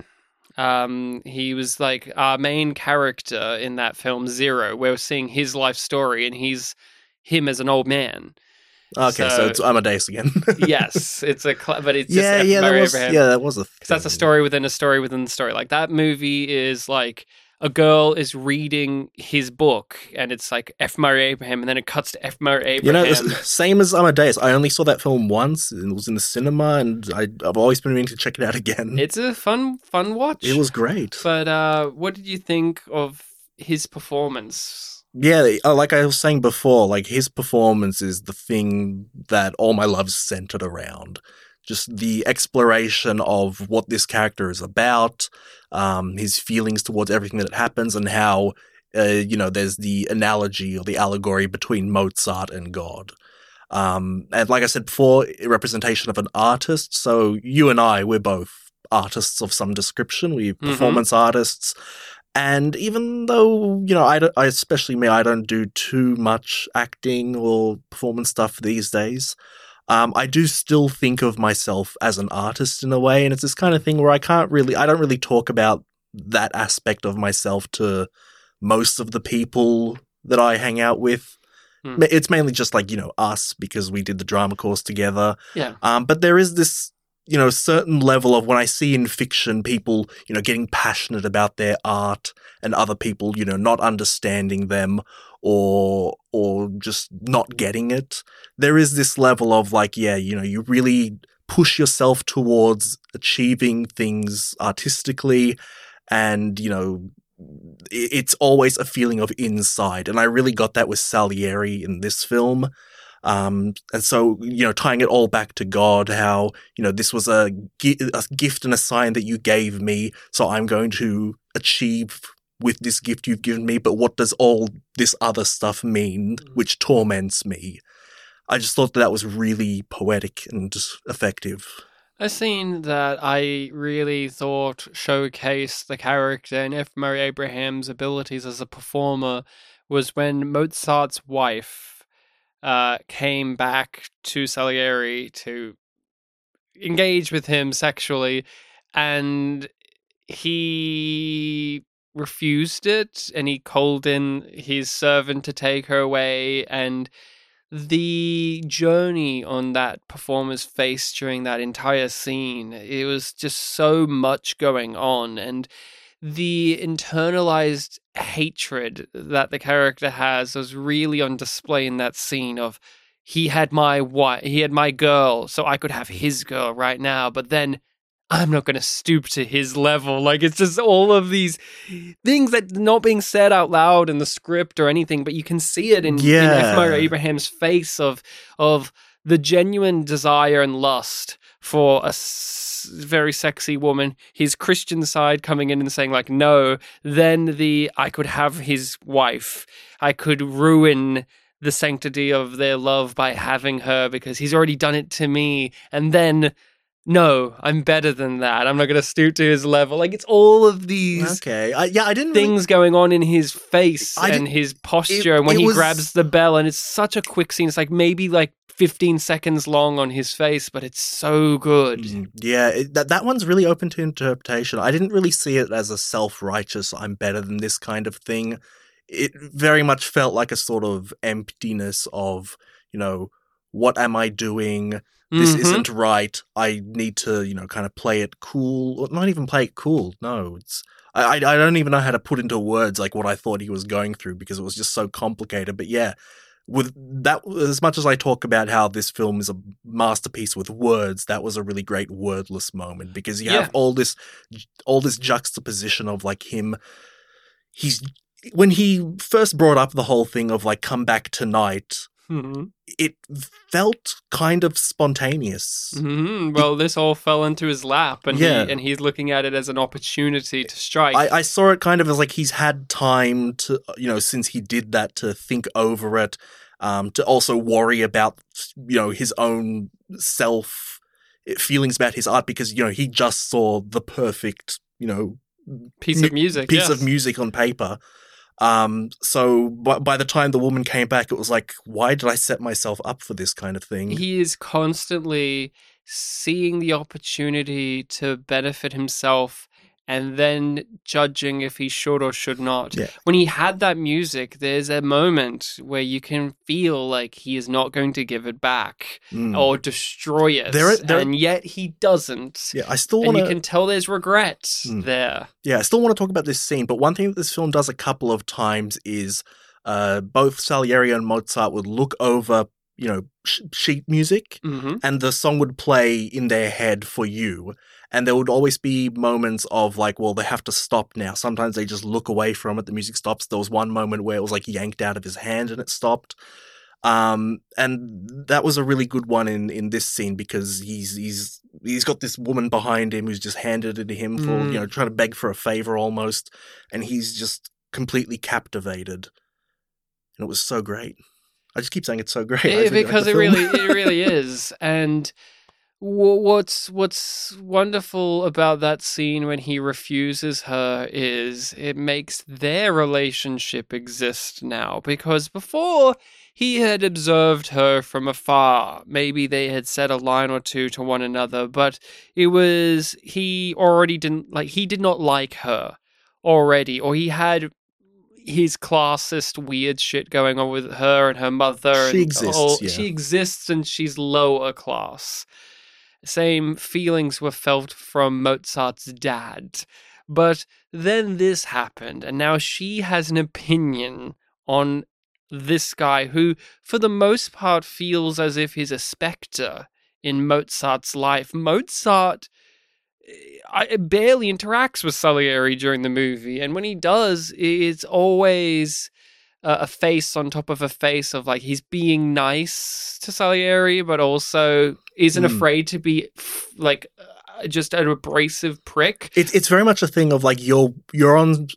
Um, he was like our main character in that film Zero. We're seeing his life story, and he's him as an old man. Okay, so, so- it's Amadeus again. <laughs> yes, it's a cl- but it's just yeah, yeah, that was Abraham. yeah, that was a. because that's a story within a story within the story. Like that movie is like a girl is reading his book, and it's like F. Murray Abraham, and then it cuts to F. Murray Abraham. You know, <laughs> same as Amadeus. I only saw that film once. and It was in the cinema, and I, I've always been meaning to check it out again. it's a fun, fun watch. It was great. But uh, what did you think of his performance? Yeah, uh, like I was saying before, like his performance is the thing that all my love's centered around. Just the exploration of what this character is about, um, his feelings towards everything that happens, and how, uh, you know, there's the analogy or the allegory between Mozart and God. Um, and like I said before, a representation of an artist. So you and I, we're both artists of some description. We're Mhm. performance artists. And even though, you know, I, I, especially me, I don't do too much acting or performance stuff these days, um, I do still think of myself as an artist in a way. And it's this kind of thing where I can't really, I don't really talk about that aspect of myself to most of the people that I hang out with. Hmm. It's mainly just like, you know, us because we did the drama course together. Yeah. Um, but there is this, you know, certain level of when I see in fiction people, you know, getting passionate about their art and other people, you know, not understanding them or or just not getting it. There is this level of like, yeah, you know, you really push yourself towards achieving things artistically and, you know, it's always a feeling of inside. And I really got that with Salieri in this film. Um, and so, you know, tying it all back to God, how, you know, this was a, gi- a gift and a sign that you gave me. So I'm going to achieve with this gift you've given me. But what does all this other stuff mean, which torments me? I just thought that, that was really poetic and effective. A scene that I really thought showcased the character and F. Murray Abraham's abilities as a performer was when Mozart's wife uh, came back to Salieri to engage with him sexually, and he refused it, and he called in his servant to take her away, and the journey on that performer's face during that entire scene it was just so much going on and the internalized hatred that the character has was really on display in that scene of he had my wife he had my girl so i could have his girl right now but then i'm not going to stoop to his level like it's just all of these things that not being said out loud in the script or anything but you can see it in, in Yeah. F. Murray abraham's face of of the genuine desire and lust for a s- very sexy woman his christian side coming in and saying like no then the i could have his wife. I could ruin the sanctity of their love by having her because he's already done it to me. And then no i'm better than that. I'm not going to stoop to his level. Like it's all of these Okay. I, yeah, I didn't really- things going on in his face I and his posture it- and when he was- grabs the bell and it's such a quick scene. It's like maybe like 15 seconds long on his face but it's so good Mm, Yeah, it, that that one's really open to interpretation. I didn't really see it as a self-righteous "I'm better than this" kind of thing. It very much felt like a sort of emptiness of, you know, what am I doing? This Mhm. isn't right. I need to, you know, kind of play it cool. Or not even play it cool. No, it's I I don't even know how to put into words like what I thought he was going through because it was just so complicated. But yeah, with that, as much as I talk about how this film is a masterpiece with words, that was a really great wordless moment because you Yeah. have all this, all this mm-hmm. juxtaposition of like him. He's when he first brought up the whole thing of like come back tonight. Mhm. It felt kind of spontaneous. Mhm. Well, this all fell into his lap, and Yeah. he and he's looking at it as an opportunity to strike. I, I saw it kind of as like he's had time to, you know, since he did that to think over it, um, to also worry about, you know, his own self eh, feelings about his art because, you know, he just saw the perfect, you know, piece of music. piece of music on paper. Um, so by, by the time the woman came back, it was like, why did I set myself up for this kind of thing? He is constantly seeing the opportunity to benefit himself and then judging if he should or should not. Yeah. When he had that music, there's a moment where you can feel like he is not going to give it back Mm. or destroy it. There- there- and yet he doesn't. yeah, I still And want you can tell there's regret Mm. there. Yeah, I still want to talk about this scene, but one thing that this film does a couple of times is uh, both Salieri and Mozart would look over, you know, sh- sheet music, hmm and the song would play in their head for you. And there would always be moments of like, well, they have to stop now. Sometimes they just look away from it, the music stops. There was one moment where it was like yanked out of his hand and it stopped. Um, and that was a really good one in in this scene because he's he's he's got this woman behind him who's just handed it to him for Mm. you know trying to beg for a favor almost, and he's just completely captivated, and it was so great. I just keep saying it's so great <laughs> Yeah, because it really <laughs> it really is and what's what's wonderful about that scene when he refuses her is it makes their relationship exist now because before he had observed her from afar maybe they had said a line or two to one another but it was he already didn't like he did not like her already or he had his classist weird shit going on with her and her mother She and exists, all- yeah. she exists and she's lower class same feelings were felt from Mozart's dad. But then this happened and now she has an opinion on this guy who for the most part feels as if he's a specter in Mozart's life. Mozart eh, I, barely interacts with Salieri during the movie, and when he does, it's always uh, a face on top of a face of like he's being nice to Salieri, but also isn't Mm. afraid to be like uh, just an abrasive prick. It's it's very much a thing of like you're you're on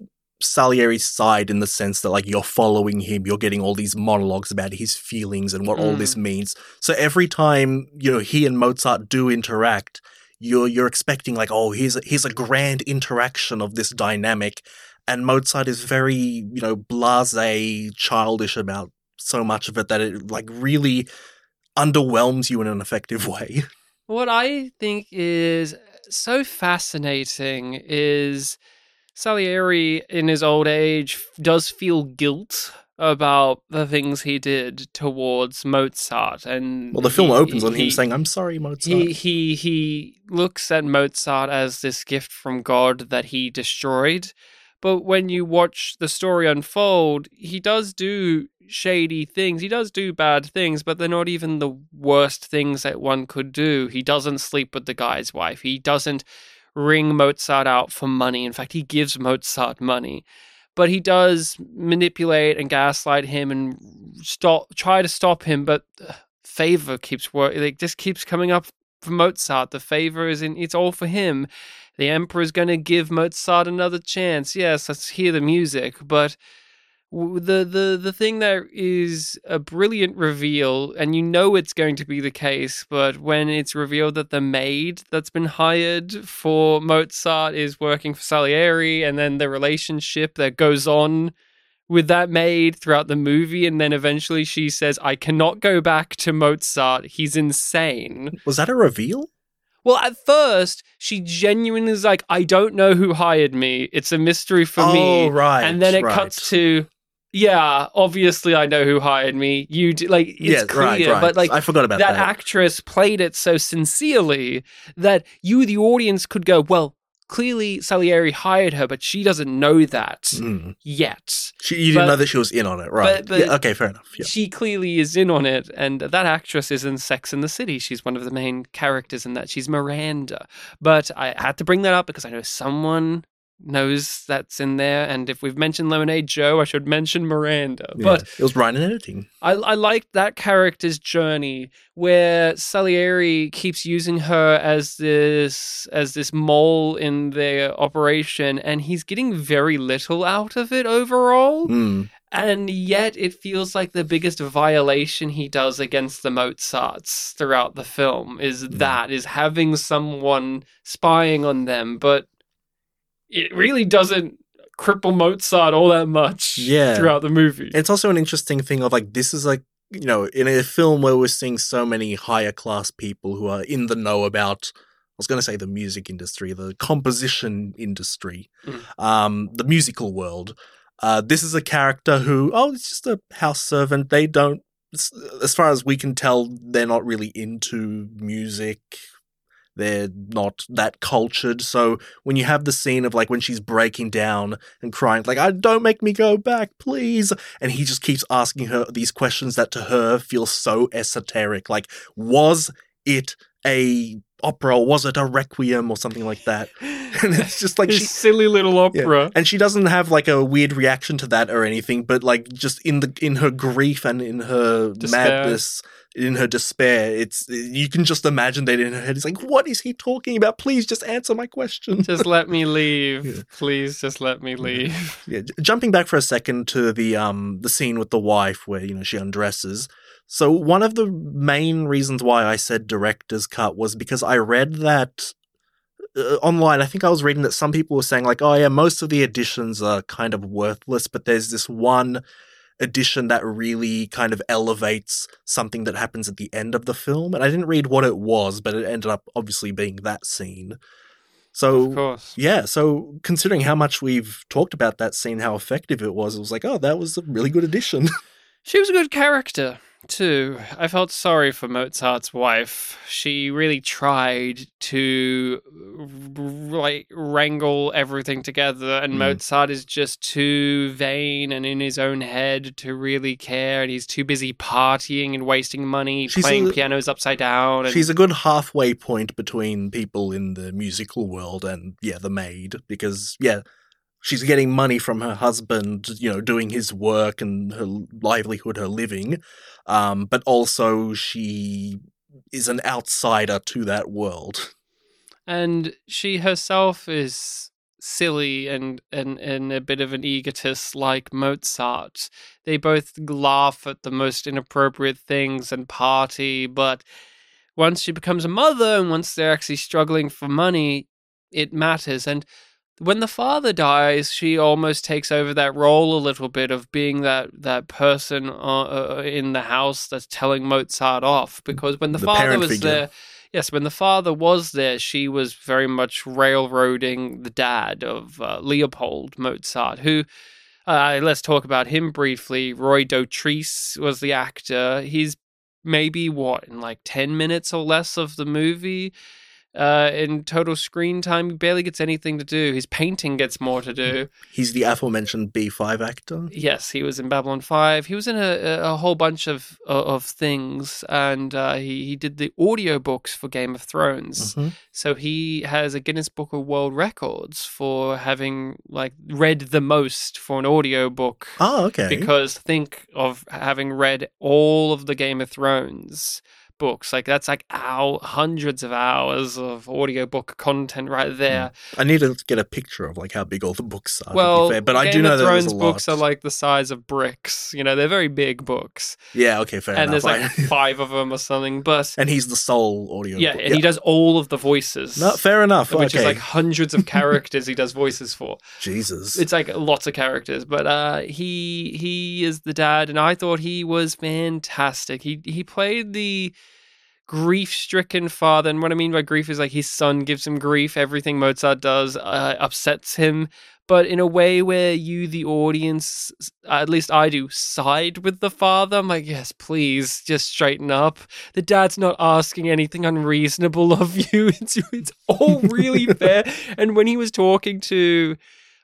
Salieri's side in the sense that like you're following him, you're getting all these monologues about his feelings and what all Mm. this means. So every time you know he and Mozart do interact, you're you're expecting like oh here's a, here's a grand interaction of this dynamic, and Mozart is very you know blasé, childish about so much of it that it like really underwhelms you in an effective <laughs> way. What I think is so fascinating is Salieri, in his old age, does feel guilt about the things he did towards Mozart, and Well, the film he- opens on him he- saying, "I'm sorry, Mozart." he he he looks at Mozart as this gift from God that he destroyed. But when you watch the story unfold, he does do shady things. He does do bad things, but they're not even the worst things that one could do. He doesn't sleep with the guy's wife. He doesn't ring Mozart out for money. In fact, he gives Mozart money. But he does manipulate and gaslight him and stop try to stop him, but favor keeps working. Like just keeps coming up for Mozart. The favor is in. It's all for him. The emperor's going to give Mozart another chance. Yes, let's hear the music. But the the the thing that is a brilliant reveal, and you know it's going to be the case, but when it's revealed that the maid that's been hired for Mozart is working for Salieri, and then the relationship that goes on with that maid throughout the movie, and then eventually she says, I cannot go back to Mozart. He's insane. Was that a reveal? Well, at first, she genuinely is like, I don't know who hired me. It's a mystery for oh, me. right. and then it right. cuts to yeah, obviously I know who hired me. You do, like it's yeah, clear, right, right. but like I forgot about that, that. actress played it so sincerely that you, the audience, could go, well, clearly Salieri hired her, but she doesn't know that Mm. yet. She, you didn't know that she was in on it, right? but- but- yeah, okay, fair enough. Yeah. She clearly is in on it, and that actress is in Sex in the City. She's one of the main characters in that. She's Miranda. But I had to bring that up because I know someone knows that's in there, and if we've mentioned Lemonade Joe, I should mention Miranda. Yeah. But it was Ryan in editing. I, I liked that character's journey where Salieri keeps using her as this as this mole in their operation, and he's getting very little out of it overall. Mm. And yet, it feels like the biggest violation he does against the Mozarts throughout the film is Mm. that is having someone spying on them, but it really doesn't cripple Mozart all that much Yeah. throughout the movie. It's also an interesting thing of like this is like you know in a film where we're seeing so many higher class people who are in the know about. I was going to say the music industry, the composition industry, Mm. um, the musical world. Uh, this is a character who, oh, it's just a house servant. They don't, as far as we can tell, they're not really into music. They're not that cultured. So when you have the scene of like when she's breaking down and crying, like, I don't make me go back, please. And he just keeps asking her these questions that to her feel so esoteric. Like, was it a opera? or Was it a requiem or something like that? <laughs> And it's <laughs> just like she silly little opera. and she doesn't have like a weird reaction to that or anything, but like just in the in her grief and in her Despair. madness, in her despair, it's you can just imagine that in her head. It's like, what is he talking about? Please just answer my question. Just <laughs> let me leave. Yeah. Please just let me leave. yeah, j- jumping back for a second to the um the scene with the wife where you know she undresses. So one of the main reasons why I said director's cut was because I read that uh, online. I think I was reading that some people were saying like, oh yeah, most of the editions are kind of worthless, but there's this one edition that really kind of elevates something that happens at the end of the film. And I didn't read what it was, but it ended up obviously being that scene. So Of course. yeah, so considering how much we've talked about that scene, how effective it was, it was like, oh, that was a really good addition. <laughs> She was a good character, too. I felt sorry for Mozart's wife. She really tried to like wrangle everything together, and Mm. Mozart is just too vain and in his own head to really care, and he's too busy partying and wasting money, She's playing a- pianos upside down. And She's a good halfway point between people in the musical world and, yeah, the maid, because, yeah, she's getting money from her husband, you know, doing his work and her livelihood, her living. Um, but also she is an outsider to that world. and she herself is silly and, and, and a bit of an egotist like Mozart. They both laugh at the most inappropriate things and party, but once she becomes a mother and once they're actually struggling for money, it matters. And when the father dies, she almost takes over that role a little bit of being that that person uh, uh, in the house that's telling Mozart off. Because when the, The father was figure. there, yes, when the father was there, she was very much railroading the dad of uh, Leopold Mozart, who. Uh, let's talk about him briefly. Roy Dotrice was the actor. He's maybe what in like 10 minutes or less of the movie uh, in total screen time. He barely gets anything to do. His painting gets more to do. He's the aforementioned B5 actor. Yes, he was in Babylon Five. He was in a, a whole bunch of of things, and uh, he he did the audiobooks for Game of Thrones. Mhm. So he has a Guinness Book of World Records for having like read the most for an audiobook. Oh, okay. Because think of having read all of the Game of Thrones books. Like that's like hour, hundreds of hours of audiobook content right there. I need to get a picture of like how big all the books are. to be Well, fair. but I Game do know of that there's Thrones a books lot. are like the size of bricks. You know, they're very big books, yeah, okay, fair and enough. And there's like <laughs> five of them or something. But and he's the sole audio. yeah, and he does all of the voices. No, fair enough. which okay. is like hundreds of characters he does voices for. <laughs> Jesus. It's like lots of characters, but uh, he he is the dad, and I thought he was fantastic. He he played the grief-stricken father. And what I mean by grief is like his son gives him grief. Everything Mozart does uh, upsets him, but in a way where you, the audience, at least I do, side with the father. I'm like, yes, please, just straighten up. The dad's not asking anything unreasonable of you. <laughs> It's it's all really <laughs> fair. And when he was talking to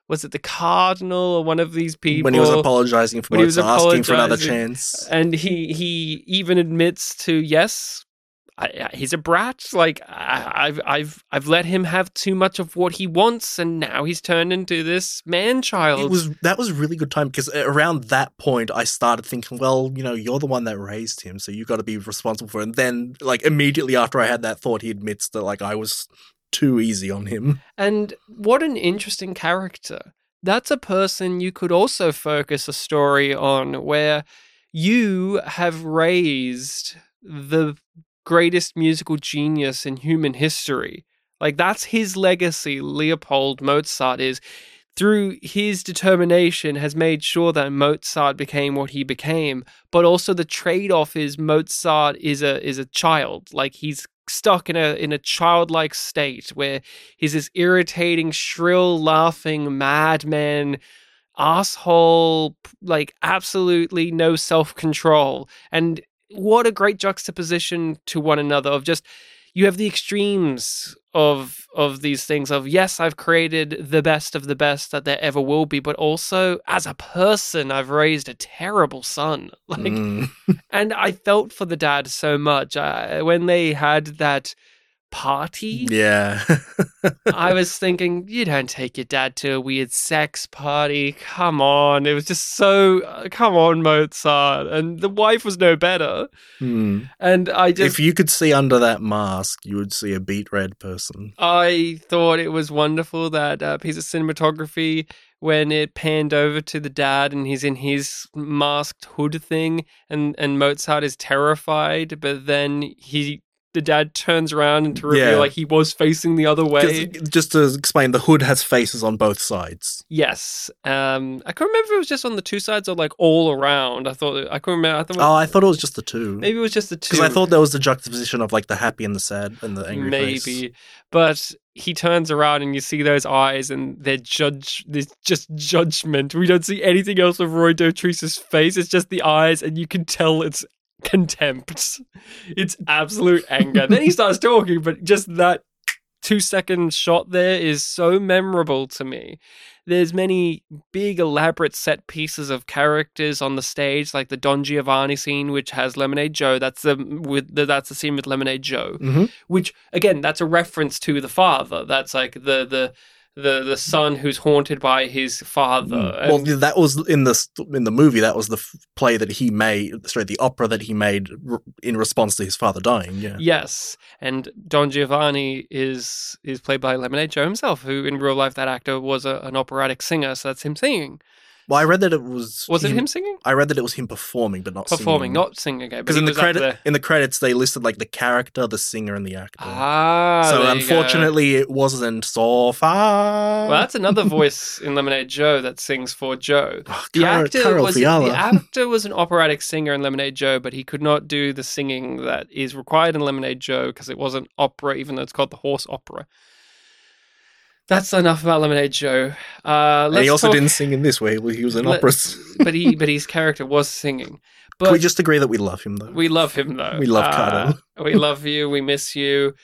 was it the cardinal or one of these people when he was apologizing for when he was asking for another chance. and he he even admits to yes I, he's a brat like I, I've I've I've let him have too much of what he wants and now he's turned into this man child It was that was a really good time because uh, around that point I started thinking, well, you know, you're the one that raised him, so you got to be responsible for it. And then, like immediately after I had that thought, he admits that like I was too easy on him. And what an interesting character. That's a person you could also focus a story on where you have raised the greatest musical genius in human history. Like that's his legacy, Leopold Mozart is through his determination has made sure that Mozart became what he became, but also the trade-off is Mozart is a is a child. Like he's stuck in a in a childlike state where he's this irritating, shrill, laughing madman asshole like absolutely no self-control and what a great juxtaposition to one another of just you have the extremes of of these things of yes i've created the best of the best that there ever will be but also as a person i've raised a terrible son <laughs> like Mm. and i felt for the dad so much uh, when they had that party yeah. <laughs> I was thinking, you don't take your dad to a weird sex party. Come on. It was just so, uh, come on, Mozart. And the wife was no better. Hmm. And I just, If you could see under that mask, you would see a beat red person. I thought it was wonderful that uh, piece of cinematography when it panned over to the dad and he's in his masked hood thing and, and Mozart is terrified, but then he. The dad turns around and to reveal Yeah. like he was facing the other way. Just to explain, the hood has faces on both sides. Yes. Um, I couldn't remember if it was just on the two sides or like all around. I thought I couldn't remember. I thought Oh, I thought it was just the two. maybe it was just the two. Because I thought there was the juxtaposition of like the happy and the sad and the angry maybe, face. but he turns around and you see those eyes and they're judge. There's just judgment. We don't see anything else of Roy Dotrice's face. It's just the eyes, and you can tell it's contempt. It's absolute anger. then he starts talking, but just that two second shot there is so memorable to me. There's many big elaborate set pieces of characters on the stage, like the Don Giovanni scene, which has Lemonade Joe. That's the with the, that's the scene with Lemonade Joe, hmm which again that's a reference to the father. That's like the the the the son who's haunted by his father. Mm. Well, that was in the in the movie. That was the f- play that he made. Sorry, the opera that he made r- in response to his father dying. Yeah. Yes, and Don Giovanni is is played by Lemonade Joe himself, who in real life that actor was a, an operatic singer, so that's him singing. Well, I read that it was. Was it him singing? I read that it was him performing, but not Performing, singing. not singing. Because in the credit in the credits they listed like the character, the singer, and the actor. Ah, so there you go. unfortunately, it wasn't so far. well, that's another voice in Lemonade Joe that sings for Joe. Oh, The Karel- actor Karel was Fiala. the actor was an operatic singer in Lemonade Joe, but he could not do the singing that is required in Lemonade Joe because it wasn't opera, even though it's called the horse opera. That's enough about Lemonade Joe. Uh, and he also talk- didn't sing in this way. He was in Let- operas. <laughs> but he but his character was singing. But Can we just agree that we love him though? we love him though. We love Uh, Carlo. <laughs> we love you. We miss you.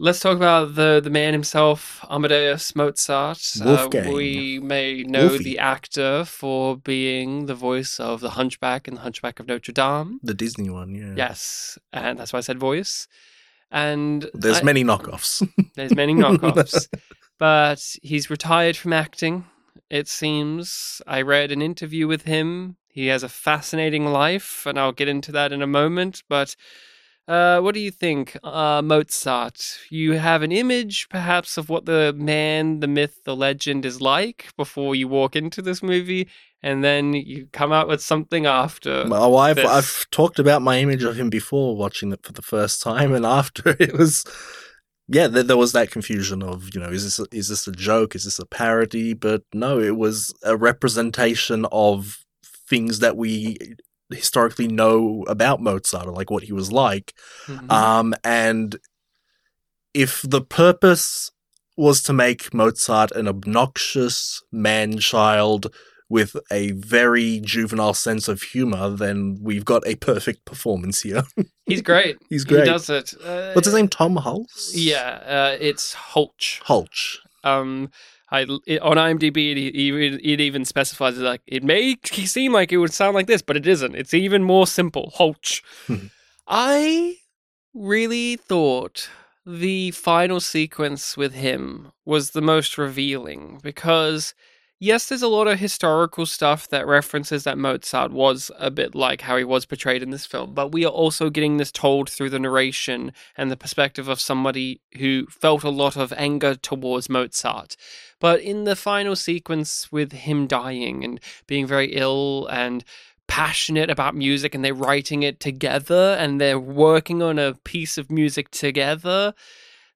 Let's talk about the the man himself, Amadeus Mozart. Uh, Wolfgang. we may know Wolfie. the actor for being the voice of the Hunchback in the Hunchback of Notre Dame. the Disney one, yeah. Yes, and that's why I said voice. And There's I- many knockoffs. there's many knockoffs, <laughs> but he's retired from acting. It seems. I read an interview with him. He has a fascinating life, and I'll get into that in a moment. But uh, what do you think, uh, Mozart? You have an image, perhaps, of what the man, the myth, the legend is like before you walk into this movie, and then you come out with something after. Well, I've this. I've talked about my image of him before watching it for the first time, and after <laughs> it was, yeah, there, there was that confusion of you know is this a, is this a joke, is this a parody? But no, it was a representation of things that we historically know about Mozart or like what he was like. Mhm. Um, and if the purpose was to make Mozart an obnoxious man child with a very juvenile sense of humor, then we've got a perfect performance here. <laughs> He's great. He's great. He does it. Uh, What's his name? Tom Hulce? Yeah, uh, it's Holch. Hulch. Um, I it, on IMDb it, even it even specifies it like it may seem like it would sound like this, but it isn't. It's even more simple. Holch. Hmm. I really thought the final sequence with him was the most revealing because yes, there's a lot of historical stuff that references that Mozart was a bit like how he was portrayed in this film, but we are also getting this told through the narration and the perspective of somebody who felt a lot of anger towards Mozart. But in the final sequence with him dying and being very ill and passionate about music and they're writing it together and they're working on a piece of music together,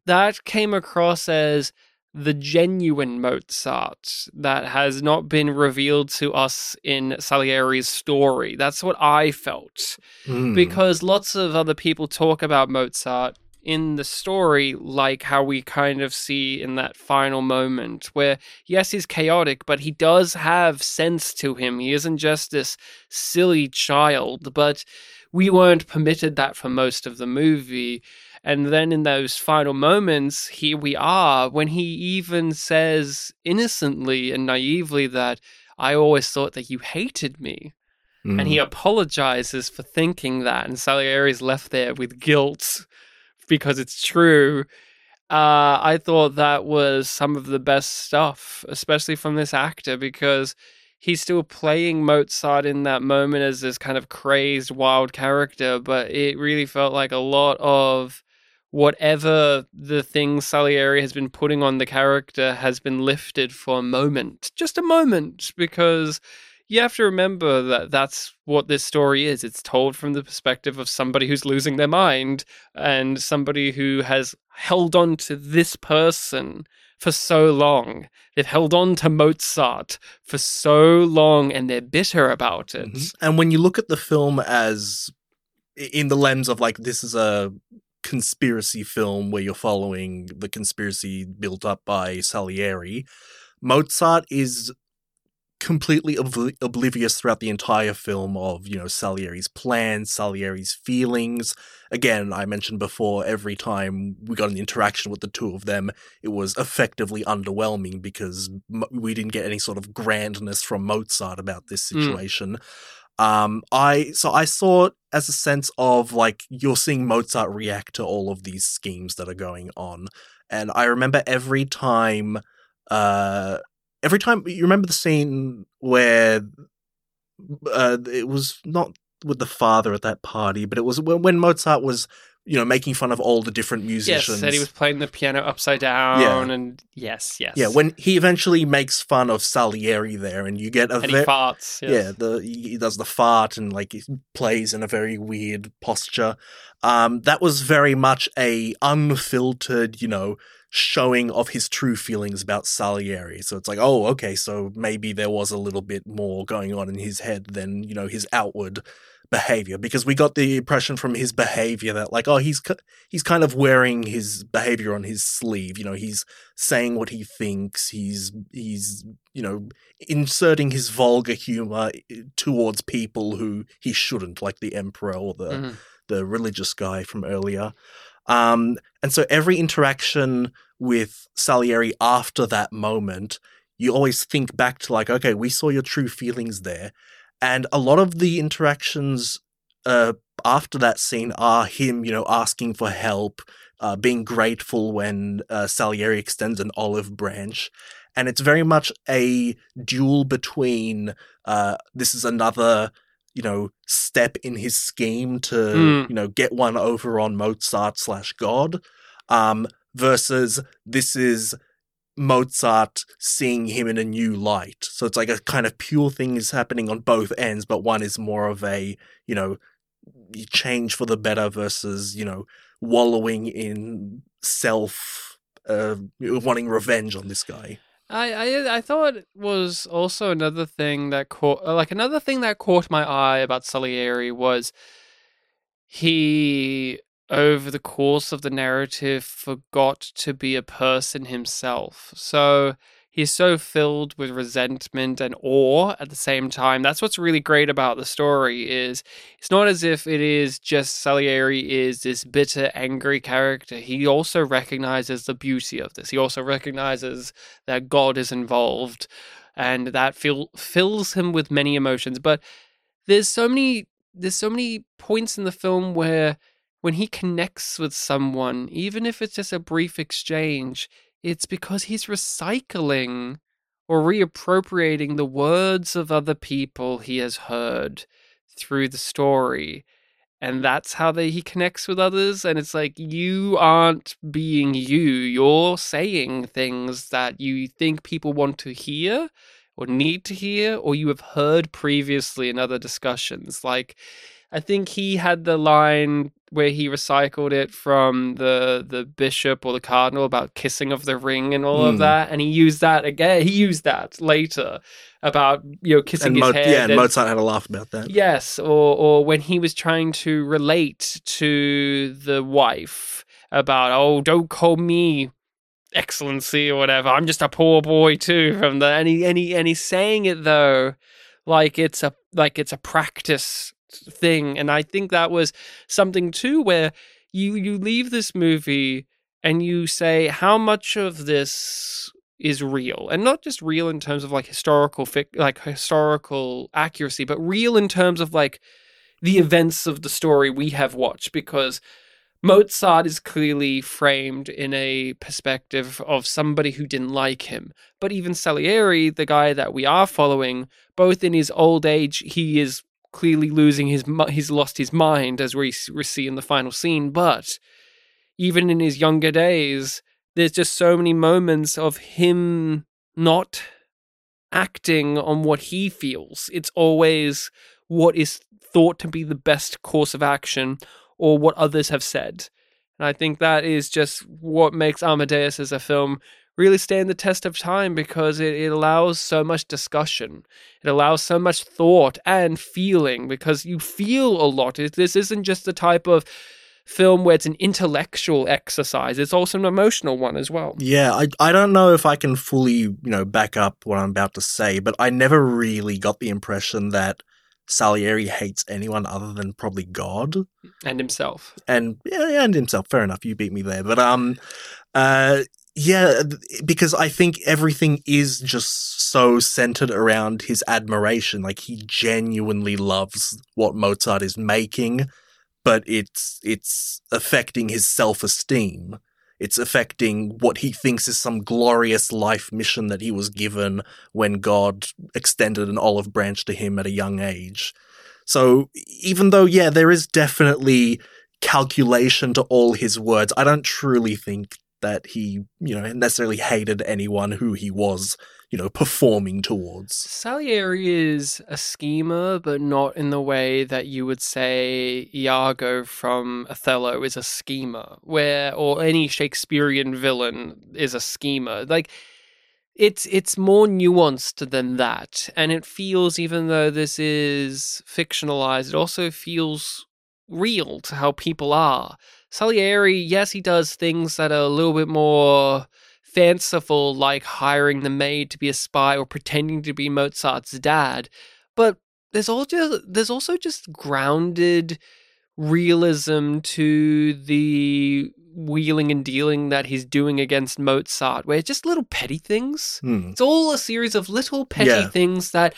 that came across as the genuine Mozart that has not been revealed to us in Salieri's story. That's what I felt. Mm. Because lots of other people talk about Mozart in the story like how we kind of see in that final moment where yes he's chaotic but he does have sense to him he isn't just this silly child but we weren't permitted that for most of the movie and then in those final moments, here we are, when he even says innocently and naively that I always thought that you hated me. Mm. And he apologizes for thinking that. And Salieri's left there with guilt because it's true. Uh, I thought that was some of the best stuff, especially from this actor, because he's still playing Mozart in that moment as this kind of crazed, wild character, but it really felt like a lot of whatever the thing Salieri has been putting on the character has been lifted for a moment, just a moment, because you have to remember that that's what this story is. It's told from the perspective of somebody who's losing their mind and somebody who has held on to this person for so long. They've held on to Mozart for so long and they're bitter about it. Mhm. And when you look at the film as in the lens of like this is a conspiracy film where you're following the conspiracy built up by Salieri, Mozart is completely obli- oblivious throughout the entire film of you know Salieri's plans, Salieri's feelings. Again, I mentioned before, every time we got an interaction with the two of them, it was effectively underwhelming because mo- we didn't get any sort of grandness from Mozart about this Mm. Um, I so I saw it as a sense of like you're seeing Mozart react to all of these schemes that are going on, and I remember every time, uh, every time you remember the scene where, uh, it was not with the father at that party, but it was when Mozart was you know making fun of all the different musicians. Yes, that he was playing the piano upside down, Yeah. and yes, yes, yeah, when he eventually makes fun of Salieri there, and you get a and he farts. Yes. yeah, the he does the fart and like he plays in a very weird posture. Um, that was very much a unfiltered, you know, showing of his true feelings about Salieri. So it's like, oh, okay, so maybe there was a little bit more going on in his head than you know his outward behavior because we got the impression from his behavior that like oh he's he's kind of wearing his behavior on his sleeve you know he's saying what he thinks he's he's you know inserting his vulgar humor towards people who he shouldn't like the emperor or the Mhm. the religious guy from earlier um and so every interaction with Salieri after that moment you always think back to like okay we saw your true feelings there and a lot of the interactions uh, after that scene are him, you know, asking for help, uh, being grateful when uh, Salieri extends an olive branch, and it's very much a duel between uh, this is another, you know, step in his scheme to Mm. you know get one over on Mozart slash God, um, versus this is Mozart seeing him in a new light. So it's like a kind of pure thing is happening on both ends, but one is more of a, you know, change for the better versus, you know, wallowing in self, uh, wanting revenge on this guy. I, I I thought was also another thing that caught like another thing that caught my eye about Salieri was he over the course of the narrative forgot to be a person himself. So he's so filled with resentment and awe at the same time. That's what's really great about the story is it's not as if it is just Salieri is this bitter, angry character. He also recognizes the beauty of this. He also recognizes that God is involved and that fills him with many emotions. But there's so many there's so many points in the film where when he connects with someone, even if it's just a brief exchange, it's because he's recycling or reappropriating the words of other people he has heard through the story. And that's how they, he connects with others. And it's like, you aren't being you. You're saying things that you think people want to hear or need to hear, or you have heard previously in other discussions. Like, I think he had the line where he recycled it from the the bishop or the cardinal about kissing of the ring and all Mm. of that, and he used that again. He used that later about you know kissing And his Mo- head. yeah, and and- Mozart had a laugh about that. Yes, or or when he was trying to relate to the wife about, oh, don't call me excellency or whatever. I'm just a poor boy too. From the and he and he and he's saying it though, like it's a like it's a practice thing, and I think that was something too where you you leave this movie and you say how much of this is real and not just real in terms of like historical fic- like historical accuracy but real in terms of like the events of the story we have watched because Mozart is clearly framed in a perspective of somebody who didn't like him. But even Salieri, the guy that we are following, both in his old age, he is clearly losing his he's lost his mind as we we see in the final scene. But even in his younger days, there's just so many moments of him not acting on what he feels. It's always what is thought to be the best course of action or what others have said. And I think that is just what makes Amadeus as a film really stand the test of time because it, it allows so much discussion. It allows so much thought and feeling because you feel a lot. It- This isn't just the type of film where it's an intellectual exercise, it's also an emotional one as well. Yeah, I I don't know if I can fully, you know, back up what I'm about to say, but I never really got the impression that Salieri hates anyone other than probably God And himself. and yeah, yeah, and himself. Fair enough, you beat me there. But um, uh, yeah, because I think everything is just so centered around his admiration. Like he genuinely loves what Mozart is making, but it's it's affecting his self esteem. It's affecting what he thinks is some glorious life mission that he was given when God extended an olive branch to him at a young age. So even though, yeah, there is definitely calculation to all his words, I don't truly think that he, you know, necessarily hated anyone who he was, you know, performing towards. Salieri is a schemer, but not in the way that you would say Iago from Othello is a schemer, where or any Shakespearean villain is a schemer. Like it's it's more nuanced than that, and it feels even though this is fictionalized, it also feels real to how people are. Salieri, yes, he does things that are a little bit more fanciful, like hiring the maid to be a spy or pretending to be Mozart's dad. But there's also there's also just grounded realism to the wheeling and dealing that he's doing against Mozart, where it's just little petty things. Hmm. It's all a series of little petty Yeah. things that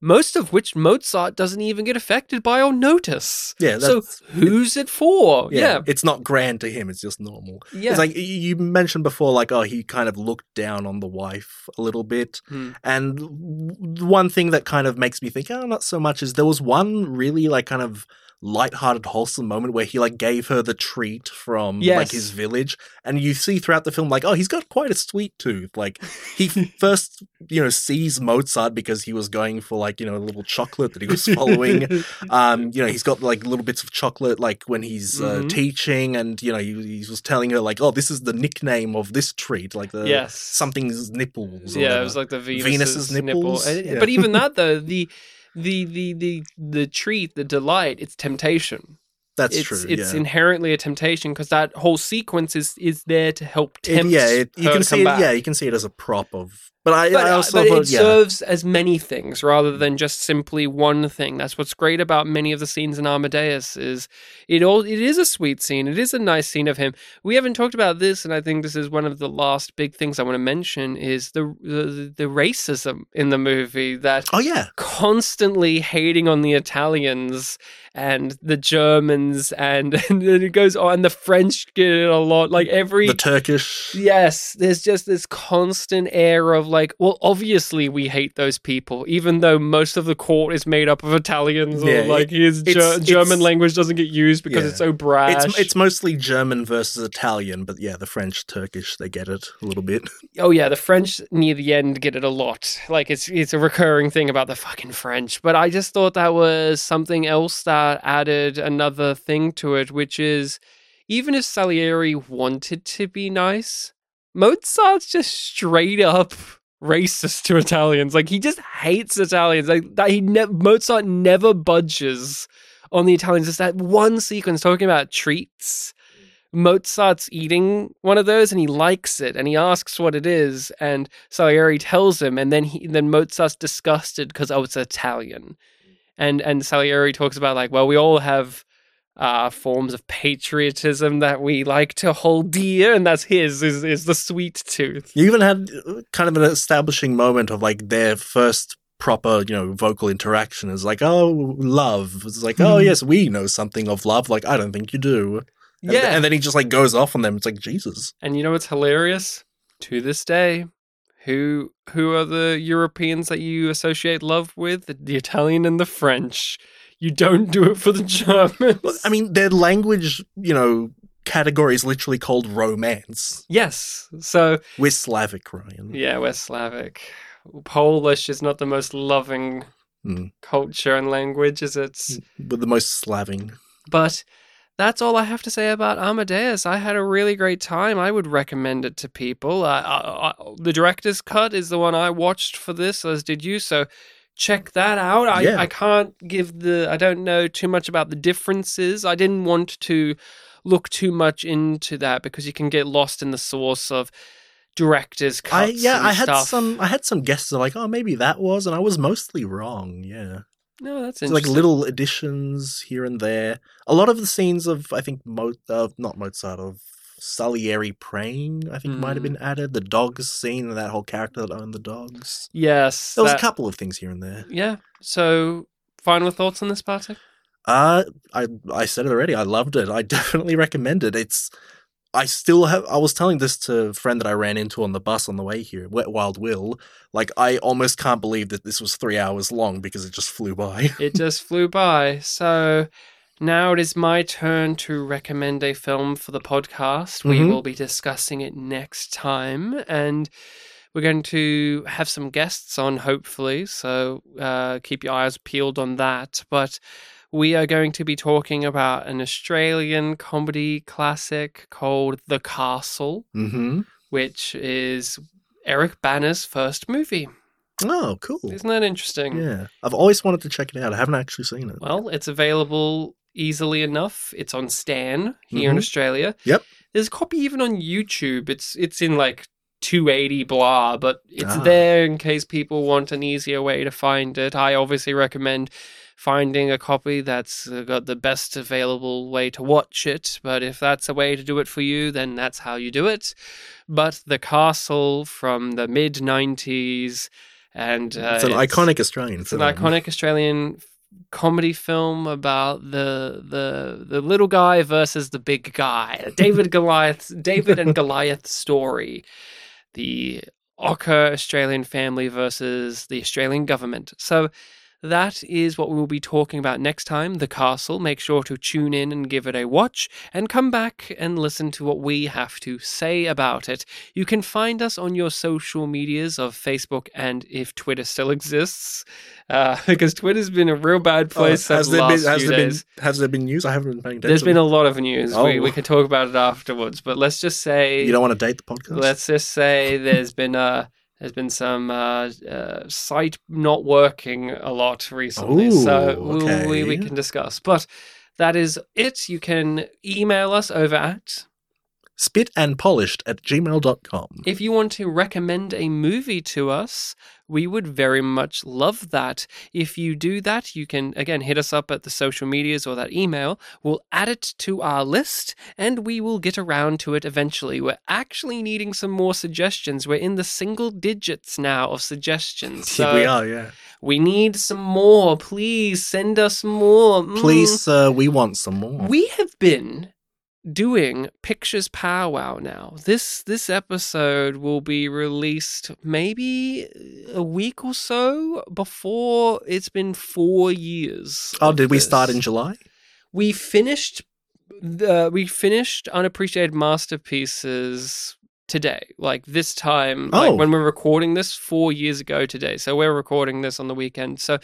most of which Mozart doesn't even get affected by or notice. Yeah, So who's it for? Yeah, Yeah. it's not grand to him. It's just normal. Yeah. It's like you mentioned before, like oh, he kind of looked down on the wife a little bit. Hmm. And one thing that kind of makes me think, oh, not so much, is there was one really like kind of light-hearted, wholesome moment where he like gave her the treat from like his village, and you see throughout the film like, oh, he's got quite a sweet tooth. Like he <laughs> first, you know, sees Mozart because he was going for like you know a little chocolate that he was following. um, you know, he's got like little bits of chocolate, like when he's uh, Mhm. teaching, and you know, he, he was telling her like, "Oh, this is the nickname of this treat, like the yes. something's nipples." or yeah, it was like the Venus's, Venus's nipple. nipples? And- Yeah. But even that though, <laughs> the the the the the treat, the delight, it's temptation. That's it's true. it's yeah. inherently a temptation because that whole sequence is is there to help It- yeah, it, you can see it. Yeah, you can see it as a prop of. But I, but, I also but thought, it yeah, serves as many things rather than just simply one thing. That's what's great about many of the scenes in Amadeus is it all it is a sweet scene. It is a nice scene of him. We haven't talked about this, and I think this is one of the last big things I want to mention is the the, the racism in the movie that oh yeah, constantly hating on the Italians and the Germans and, <laughs> and then it goes on and the French get it a lot. Like every the Turkish. Yes, there's just this constant air of like, well, obviously we hate those people, even though most of the court is made up of Italians, or Yeah, like his Ger- German it's- language doesn't get used because Yeah. it's so brash. It's it's mostly German versus Italian, but yeah, the French, Turkish, they get it a little bit. <laughs> oh yeah, the French near the end get it a lot. Like it's it's a recurring thing about the fucking French. But I just thought that was something else that Uh, added another thing to it, which is even if Salieri wanted to be nice, Mozart's just straight up racist to Italians. Like he just hates Italians. Like that he ne- Mozart never budges on the Italians. It's that one sequence talking about treats. Mozart's eating one of those and he likes it and he asks what it is and Salieri tells him and then he then Mozart's disgusted because oh it's Italian. And and Salieri talks about like well we all have uh, forms of patriotism that we like to hold dear, and that's his is is the sweet tooth. You even had uh, kind of an establishing moment of like their first proper, you know, vocal interaction is like, oh, love. It's like, oh, Mhm. yes, we know something of love. Like, I don't think you do. And, Yeah, And then he just like goes off on them. It's like, Jesus. And you know what's hilarious? To this day, who who are the Europeans that you associate love with? The, the Italian and the French. You don't do it for the Germans. I mean, their language, you know, category is literally called romance. yes. So We're Slavic, Ryan. yeah, we're Slavic. Polish is not the most loving Mm. culture and language, is it? We're the most slaving. But that's all I have to say about Amadeus. I had a really great time. I would recommend it to people. Uh, I, I, the director's cut is the one I watched for this, as did you. So check that out. I, Yeah. I can't give the, I don't know too much about the differences. I didn't want to look too much into that because you can get lost in the source of director's I cuts. yeah, and I had stuff. some I had some guesses like, oh, maybe that was, and I was mostly wrong. Yeah. No, that's So, like little additions here and there. A lot of the scenes of I think Mo- uh, not Mozart of Salieri praying I think might have Mm. been added. The dogs scene and that whole character that owned the dogs. Yes. There was a couple of things here and there. Yeah. So, final thoughts on this, Bartek? Uh I I said it already. I loved it. I <laughs> definitely recommend it. It's I still have. I was telling this to a friend that I ran into on the bus on the way here, Wet Wild Will. Like, I almost can't believe that this was three hours long because it just flew by. <laughs> it just flew by. So now it is my turn to recommend a film for the podcast. We Mhm. will be discussing it next time, and we're going to have some guests on, hopefully. So uh, keep your eyes peeled on that. But we are going to be talking about an Australian comedy classic called The Castle, Mm-hmm. which is Eric Bana's first movie. Oh, cool. Isn't that interesting? Yeah, I've always wanted to check it out. I haven't actually seen it. Well, it's available easily enough. It's on Stan here in Mhm. Australia. Yep. There's a copy even on YouTube. It's it's in like 280 blah, but it's Ah. there in case people want an easier way to find it. I obviously recommend finding a copy that's uh, got the best available way to watch it, but if that's a way to do it for you, then that's how you do it. But The Castle from the mid 90s and uh, it's an iconic Australian it's film. an iconic Australian comedy film about the the the little guy versus the big guy. David <laughs> Goliath, David and Goliath story. The Ocker Australian family versus the Australian government. So that is what we will be talking about next time The Castle. Make sure to tune in and give it a watch and come back and listen to what we have to say about it. You can find us on your social medias of Facebook and if Twitter still exists, uh, <laughs> because Twitter's been a real bad place Oh, has the there been has there been has there been news? I haven't been paying attention. There's been a lot of news. We, Oh. we can talk about it afterwards, but let's just say You don't want to date the podcast? let's just say there's been uh there's been some uh, uh, site not working a lot recently, so Ooh, we, we, we can discuss. But that is it. You can email us over at Spitandpolished at gmail.com. if you want to recommend a movie to us. We would very much love that. If you do that, you can again hit us up at the social medias or that email. We'll add it to our list and we will get around to it eventually. We're actually needing some more suggestions. We're in the single digits now of suggestions. <laughs> So we are, yeah. we need some more. Please send us more. Mm. Please, uh, we want some more. We have been doing pictures powwow now. This this episode will be released maybe a week or so before it's been 4 years. oh, did we this. start in July? We finished the we finished unappreciated masterpieces today like this time Oh. like when we're recording this 4 years ago today so we're recording this on the weekend so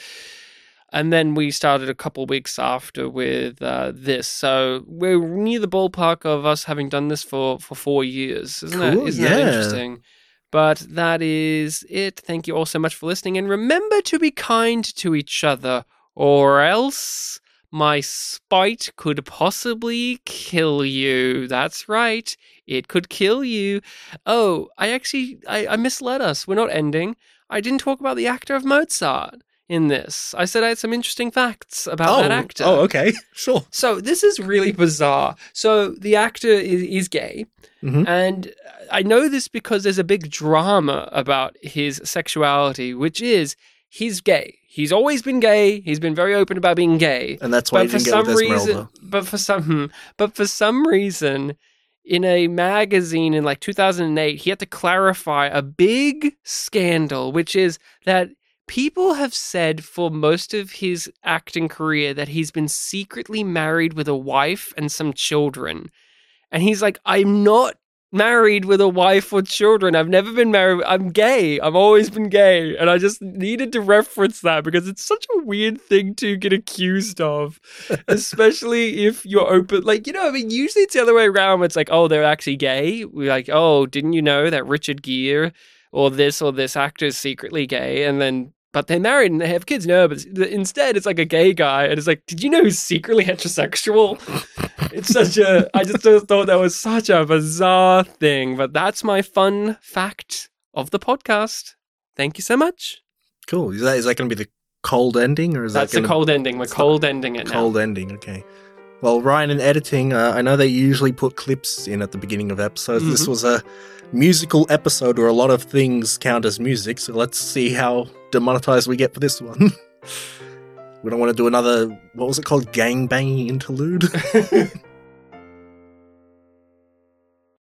and then we started a couple weeks after with uh, this so we're near the ballpark of us having done this for for 4 years isn't Cool, that isn't that interesting but that is it thank you all so much for listening and remember to be kind to each other or else my spite could possibly kill you. That's right. It could kill you. Oh, I actually I, I misled us. We're not ending. I didn't talk about the actor of Mozart in this. I said I had some interesting facts about oh, that actor. oh, okay. <laughs> Sure. So this is really bizarre. So the actor is, is gay, Mhm. and I know this because there's a big drama about his sexuality, which is he's gay. He's always been gay. He's been very open about being gay. And that's why But for didn't get with some reason, but for some, but for some reason, in a magazine in like 2008, he had to clarify a big scandal, which is that people have said for most of his acting career that he's been secretly married with a wife and some children. And he's like, I'm not married with a wife or children. I've never been married. I'm gay. I've always been gay. And I just needed to reference that because it's such a weird thing to get accused of, <laughs> especially if you're open. Like, you know, I mean, usually it's the other way around. Where it's like, oh, they're actually gay. We're like, oh, didn't you know that Richard Gere or this or this actor is secretly gay? And then, but they're married and they have kids. No, but instead it's like a gay guy. And it's like, did you know he's secretly <laughs> heterosexual? it's such a i just thought that was such a bizarre thing but that's my fun fact of the podcast thank you so much Cool. Is that is that going to be the cold ending, or is that's that the gonna cold ending we're cold ending it now cold ending? Okay. Well, Ryan in editing, uh, I know they usually put clips in at the beginning of episodes. This Mhm. was a musical episode where a lot of things count as music, so let's see how demonetized we get for this one. <laughs> we don't want to do another, what was it called? Gang banging interlude? <laughs>